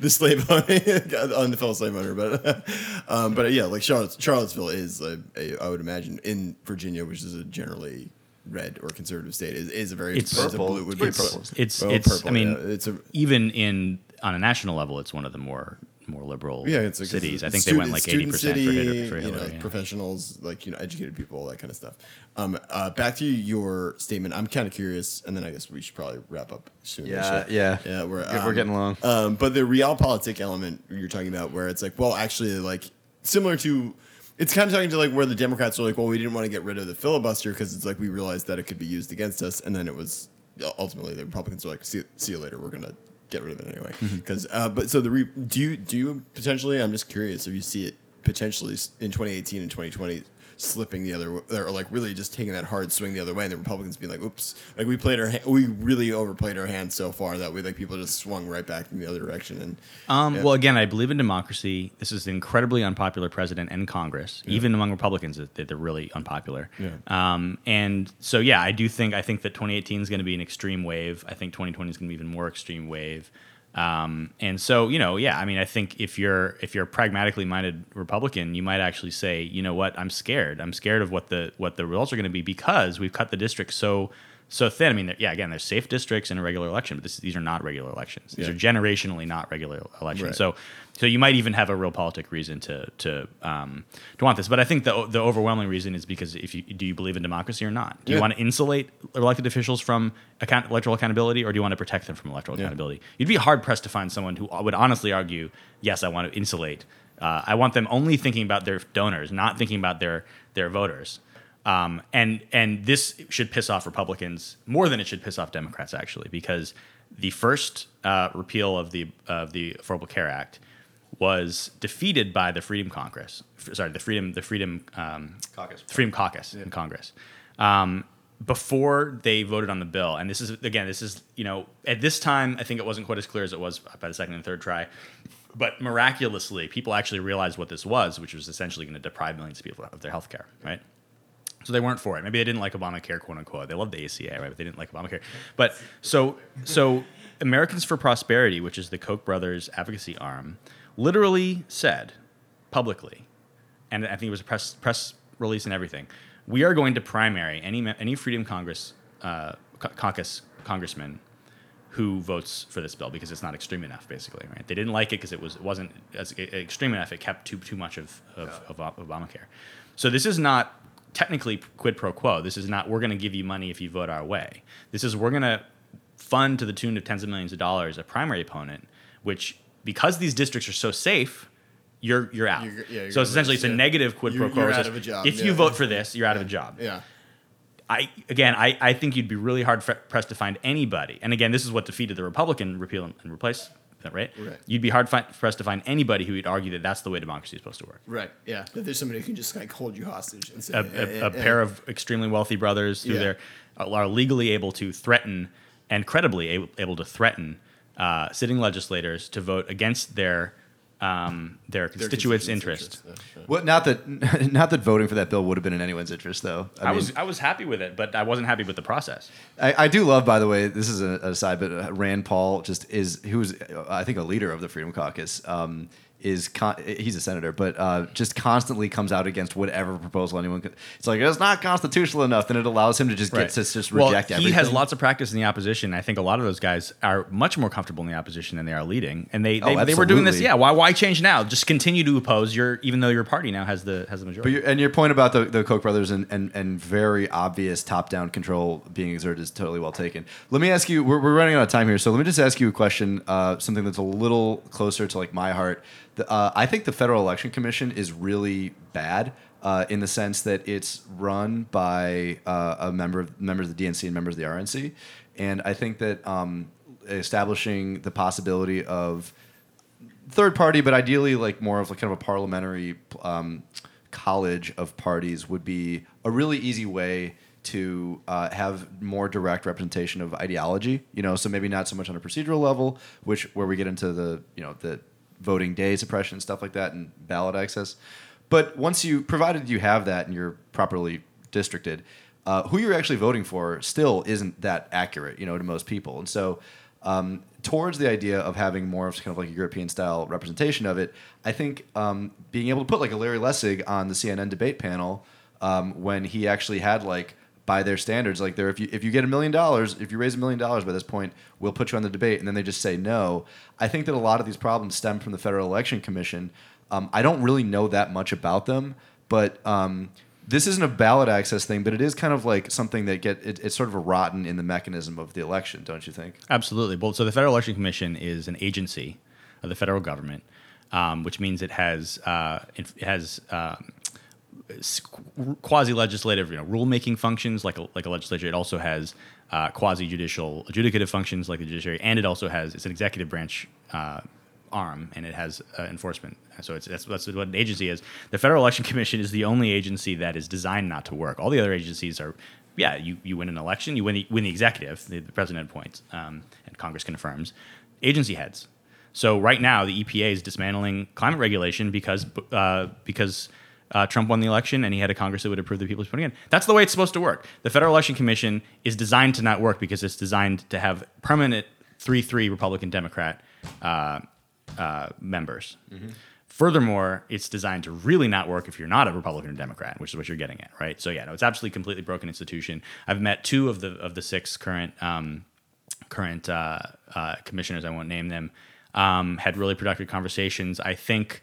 the slave owner, on the fellow slave owner, but um, but yeah, like Charlotte, Charlottesville is a, a, I would imagine in Virginia, which is a generally red or conservative state, is, is a very It's is purple. blue- would It's be pretty purple. purple. It's Oh, it's I mean yeah. it's a even in on a national level, it's one of the more more liberal yeah, it's a cities. I think student- they went like eighty percent city, for, Hillary- for you know, Hillary. yeah. professionals, like you know, educated people, all that kind of stuff. Um, uh, back to your statement. I'm kind of curious, and then I guess we should probably wrap up soon. Yeah, So- yeah. yeah. We're We're um, getting along. Um, but the realpolitik element you're talking about, where it's like, well, actually, like similar to, it's kind of talking to like where the Democrats are like, well, we didn't want to get rid of the filibuster because it's like we realized that it could be used against us, and then it was ultimately the Republicans are like, see, see you later, we're gonna get rid of it anyway. Because, uh, but so the re- do you do you potentially? I'm just curious if you see it potentially in 2018 and 2020 slipping the other, or like really just taking that hard swing the other way, and the Republicans being like, "Oops!" Like we played our, ha- we really overplayed our hand so far that we like people just swung right back in the other direction. And Um, yeah. Well, again, I believe in democracy. This is an incredibly unpopular president and Congress, even among Republicans, that that they're really unpopular. Yeah. Um, and so, yeah, I do think I think that 2018 is going to be an extreme wave. I think 2020 is going to be even more extreme wave. Um, and so, you know, yeah, I mean, I think if you're if you're a pragmatically minded Republican, you might actually say, you know what, I'm scared. I'm scared of what the what the results are going to be because we've cut the district so so thin. I mean, yeah, again, there's safe districts in a regular election, but this, these are not regular elections. These Yeah. are generationally not regular elections. Right. So, so you might even have a realpolitik reason to to um, to want this. But I think the the overwhelming reason is because if you do you believe in democracy or not? Do you want to insulate elected officials from account, electoral accountability, or do you want to protect them from electoral Yeah. accountability? You'd be hard pressed to find someone who would honestly argue, yes, I want to insulate. Uh, I want them only thinking about their donors, not thinking about their their voters. Um, and and this should piss off Republicans more than it should piss off Democrats actually, because the first uh, repeal of the of the Affordable Care Act was defeated by the Freedom Congress. Sorry, the Freedom the Freedom um, Caucus. Freedom Caucus in Congress. Um, before they voted on the bill, and this is again, this is you know at this time I think it wasn't quite as clear as it was by the second and third try, but miraculously people actually realized what this was, which was essentially going to deprive millions of people of their health care, right? So they weren't for it. Maybe they didn't like Obamacare, quote unquote. They loved the ACA, right? But they didn't like Obamacare. But so so Americans for Prosperity, which is the Koch brothers advocacy arm, literally said publicly, and I think it was a press press release and everything. We are going to primary any any Freedom Congress uh, caucus congressman who votes for this bill because it's not extreme enough, basically, right? They didn't like it because it was it wasn't as extreme enough. It kept too too much of of, of Ob- Obamacare. So this is not technically quid pro quo. This is not we're going to give you money if you vote our way. This is we're going to fund to the tune of tens of millions of dollars a primary opponent, which because these districts are so safe. You're, you're out. You're- yeah, you're so it's essentially it's a yeah. negative quid pro quo. you're out of a job, If you vote for this, you're out of a job. yeah, I again, I, I think you'd be really hard pressed to find anybody. And again, this is what defeated the Republican repeal and, and replace. Right? Right. You'd be hard pressed to find anybody who would argue that that's the way democracy is supposed to work. right, yeah. That there's somebody who can just like hold you hostage and say A, eh, a, eh, a eh. pair of extremely wealthy brothers who Yeah. they're are legally able to threaten and credibly able, able to threaten uh, sitting legislators to vote against their um, their Their constituents' constituents' interest. interest, yeah, yeah. Well, not that not that voting for that bill would have been in anyone's interest, though. I, was I was happy with it, but I wasn't happy with the process. I, I do love, by the way, this is an aside, but uh, Rand Paul just is, who was, uh, I think, a leader of the Freedom Caucus, um, is con- he's a senator, but uh, just constantly comes out against whatever proposal anyone. Could. It's like it's not constitutional enough, then it allows him to just get to just well, reject he everything. has lots of practice in the opposition. I think a lot of those guys are much more comfortable in the opposition than they are leading, and they they, Oh, they were doing this. Yeah, why why change now? Just continue to oppose your even though your party now has the has the majority. and your point about the, the Koch brothers and, and, and very obvious top down control being exerted is totally well taken. Let me ask you, we're, we're running out of time here, so let me just ask you a question, uh, something that's a little closer to like my heart. The, uh, I think the Federal Election Commission is really bad uh, in the sense that it's run by uh, a member of members of the DNC and members of the RNC, and I think that um, establishing the possibility of third party, but ideally like more of like kind of a parliamentary um, college of parties would be a really easy way to uh, have more direct representation of ideology. You know, so maybe not so much on a procedural level, which where we get into the you know the voting day suppression stuff like that and ballot access. But once you, provided you have that and you're properly districted, uh, who you're actually voting for still isn't that accurate, you know, to most people. And so, um, towards the idea of having more of kind of like a European style representation of it, I think um, being able to put like a Larry Lessig on the CNN debate panel um, when he actually had like by their standards, like if you if you get a million dollars, if you raise a million dollars by this point, we'll put you on the debate, and then they just say no. I think that a lot of these problems stem from the Federal Election Commission. Um, I don't really know that much about them, but um, this isn't a ballot access thing, but it is kind of like something that get it, it's sort of a rotten in the mechanism of the election, don't you think? Absolutely. Well, so the Federal Election Commission is an agency of the federal government, um, which means it has uh, it has um, quasi legislative, you know, rulemaking functions like a, like a legislature. It also has uh, quasi judicial adjudicative functions like the judiciary, and it also has it's an executive branch uh, arm and it has uh, enforcement. So it's that's, that's what an agency is. The Federal Election Commission is the only agency that is designed not to work. All the other agencies are, yeah, you, you win an election, you win the, win the executive, the, the president appoints, um, and Congress confirms. Agency heads. So right now, the EPA is dismantling climate regulation because uh, because uh, Trump won the election and he had a Congress that would approve the people he's putting in. That's the way it's supposed to work. The Federal Election Commission is designed to not work because it's designed to have permanent three-three Republican Democrat uh, uh, members. Furthermore, it's designed to really not work if you're not a Republican or Democrat, which is what you're getting at, right? So yeah, no, it's absolutely completely broken institution. I've met two of the of the six current um, current uh, uh, commissioners. I won't name them. Um, had really productive conversations. I think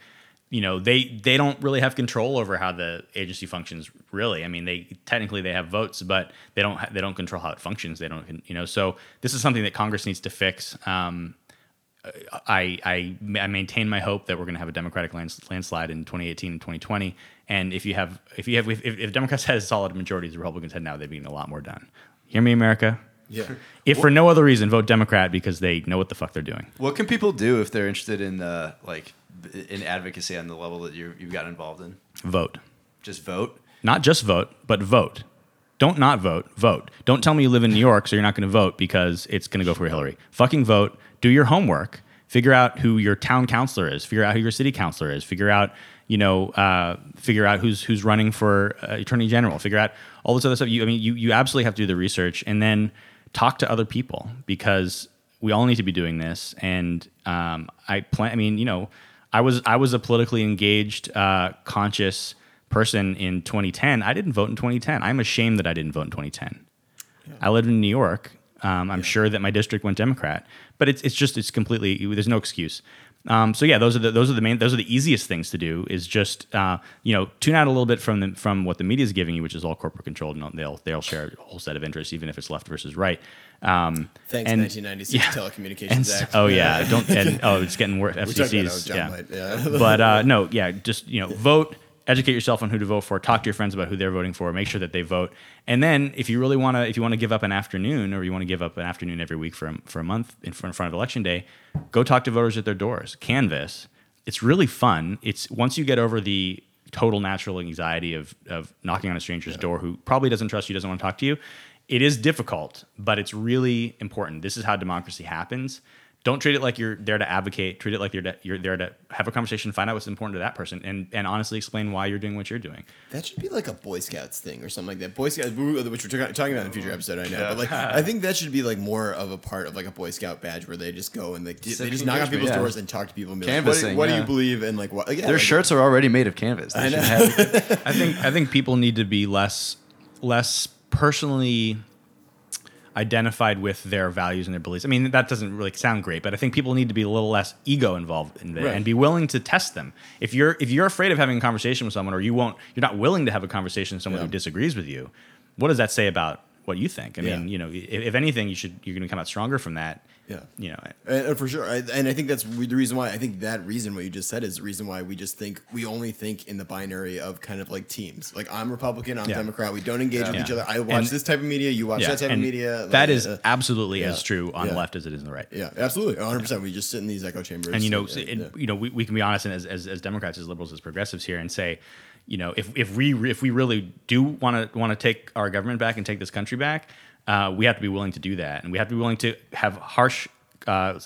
you know they they don't really have control over how the agency functions. Really, I mean, they technically they have votes, but they don't ha- they don't control how it functions. They don't you know. So this is something that Congress needs to fix. Um, I, I, I maintain my hope that we're going to have a Democratic lands, landslide in 2018 and 2020. And if you have if you have if, if Democrats had a solid majority as Republicans had now, they'd be getting a lot more done. Hear me, America. Yeah. If for no other reason, vote Democrat because they know what the fuck they're doing. What can people do if they're interested in uh, like in advocacy on the level that you you've got involved in? Vote. Just vote. Not just vote, but vote. Don't not vote. Vote. Don't tell me you live in New York, so you're not going to vote because it's going to go for Hillary. Fucking vote. Do your homework. Figure out who your town councilor is. Figure out who your city councilor is. Figure out, you know, uh, figure out who's who's running for uh, attorney general. Figure out all this other stuff. You, I mean, you you absolutely have to do the research and then talk to other people because we all need to be doing this. And um, I plan. I mean, you know, I was I was a politically engaged, uh, conscious person in 2010. I didn't vote in 2010. I'm ashamed that I didn't vote in 2010. I lived in New York. Um, I'm sure that my district went Democrat, but it's it's just it's completely there's no excuse. Um, so yeah, those are the those are the main those are the easiest things to do is just uh, you know tune out a little bit from the, from what the media is giving you, which is all corporate controlled, and they'll they'll share a whole set of interests, even if it's left versus right. Um, Thanks, and- 1996 yeah. Telecommunications And s- Act. oh yeah, don't and oh it's getting worse. We talked about that FCC's yeah White, yeah. but uh, no, yeah, just you know, vote, educate yourself on who to vote for, talk to your friends about who they're voting for, make sure that they vote, and then if you really want to, if you want to give up an afternoon or you want to give up an afternoon every week for a, for a month in front, in front of election day, go talk to voters at their doors. Canvass, it's really fun. It's once you get over the total natural anxiety of of knocking on a stranger's door who probably doesn't trust you, doesn't want to talk to you. It is difficult, but it's really important. This is how democracy happens. Don't treat it like you're there to advocate. Treat it like you're, de- you're there to have a conversation, find out what's important to that person, and, and honestly explain why you're doing what you're doing. That should be like a Boy Scouts thing or something like that. Boy Scouts, which we're talking talking about in a future oh, episode, I know. But like, I think that should be like more of a part of like a Boy Scout badge where they just go and they, they just knock on people's yeah. doors and talk to people. And be like, Canvassing, what, do, what do you believe and like what? Like, yeah, Their like- shirts are already made of canvas. They I know. have- I think I think people need to be less less personally identified with their values and their beliefs. I mean, that doesn't really sound great, but I think people need to be a little less ego involved in it Right. and be willing to test them. If you're if you're afraid of having a conversation with someone or you won't you're not willing to have a conversation with someone Yeah. who disagrees with you, what does that say about what you think? I Yeah. mean, you know, if, if anything, you should you're going to come out stronger from that. Yeah. You know, And, and for sure, I, and I think that's the reason why. I think that reason what you just said is the reason why we just think we only think in the binary of kind of like teams. Like I'm Republican, I'm Yeah. Democrat. We don't engage with Yeah. each other. I watch And- this type of media. You watch that type of media. that like, is uh, absolutely yeah. as true on the left as it is on the right. yeah, absolutely, 100. percent We just sit in these echo chambers. and you know, yeah, it- yeah. you know, we, we can be honest and as, as as Democrats, as liberals, as progressives here, and say, you know, if if we if we really do want to want to take our government back and take this country back, uh, we have to be willing to do that, and we have to be willing to have harsh, uh,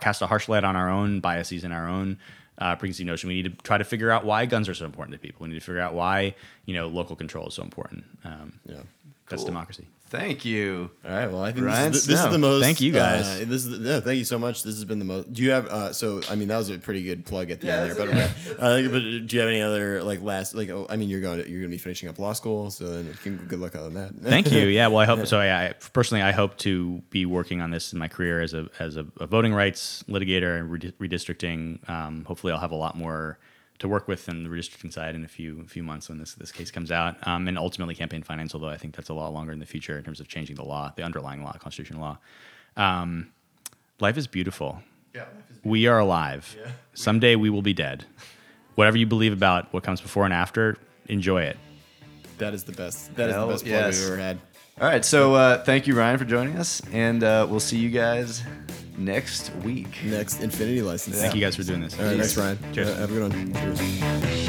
cast a harsh light on our own biases and our own. Uh, preconceived notion. We need to try to figure out why guns are so important to people. We need to figure out why you know local control is so important. Um, Yeah. That's Cool. democracy. Thank you. All right. Well, I think Ryan this, is the, this is the most. Thank you, guys. Uh, this is the, no, thank you so much. This has been the most. Do you have? Uh, so I mean, that was a pretty good plug at the Yeah, end there. But, that's- uh, but do you have any other like last like? Oh, I mean, you're going to, you're going to be finishing up law school, so then good luck on that. Thank you. Yeah. Well, I hope so. I, I personally, I hope to be working on this in my career as a as a, a voting rights litigator and redi- redistricting. Um, hopefully, I'll have a lot more to work with in the redistricting side in a few few months when this this case comes out. Um, and ultimately, campaign finance. Although I think that's a lot longer in the future in terms of changing the law, the underlying law, constitutional law. Um, life is beautiful. Yeah. life is. We are alive. Yeah. Someday we will be dead. Whatever you believe about what comes before and after, enjoy it. That is the best. That is Hell the best plug yes. we've ever had. All right. So uh, thank you, Ryan, for joining us, and uh, we'll see you guys next week. Next Infinity license. Thank you guys for doing this. All right, thanks, Ryan. Cheers. Uh, have a good one. Cheers.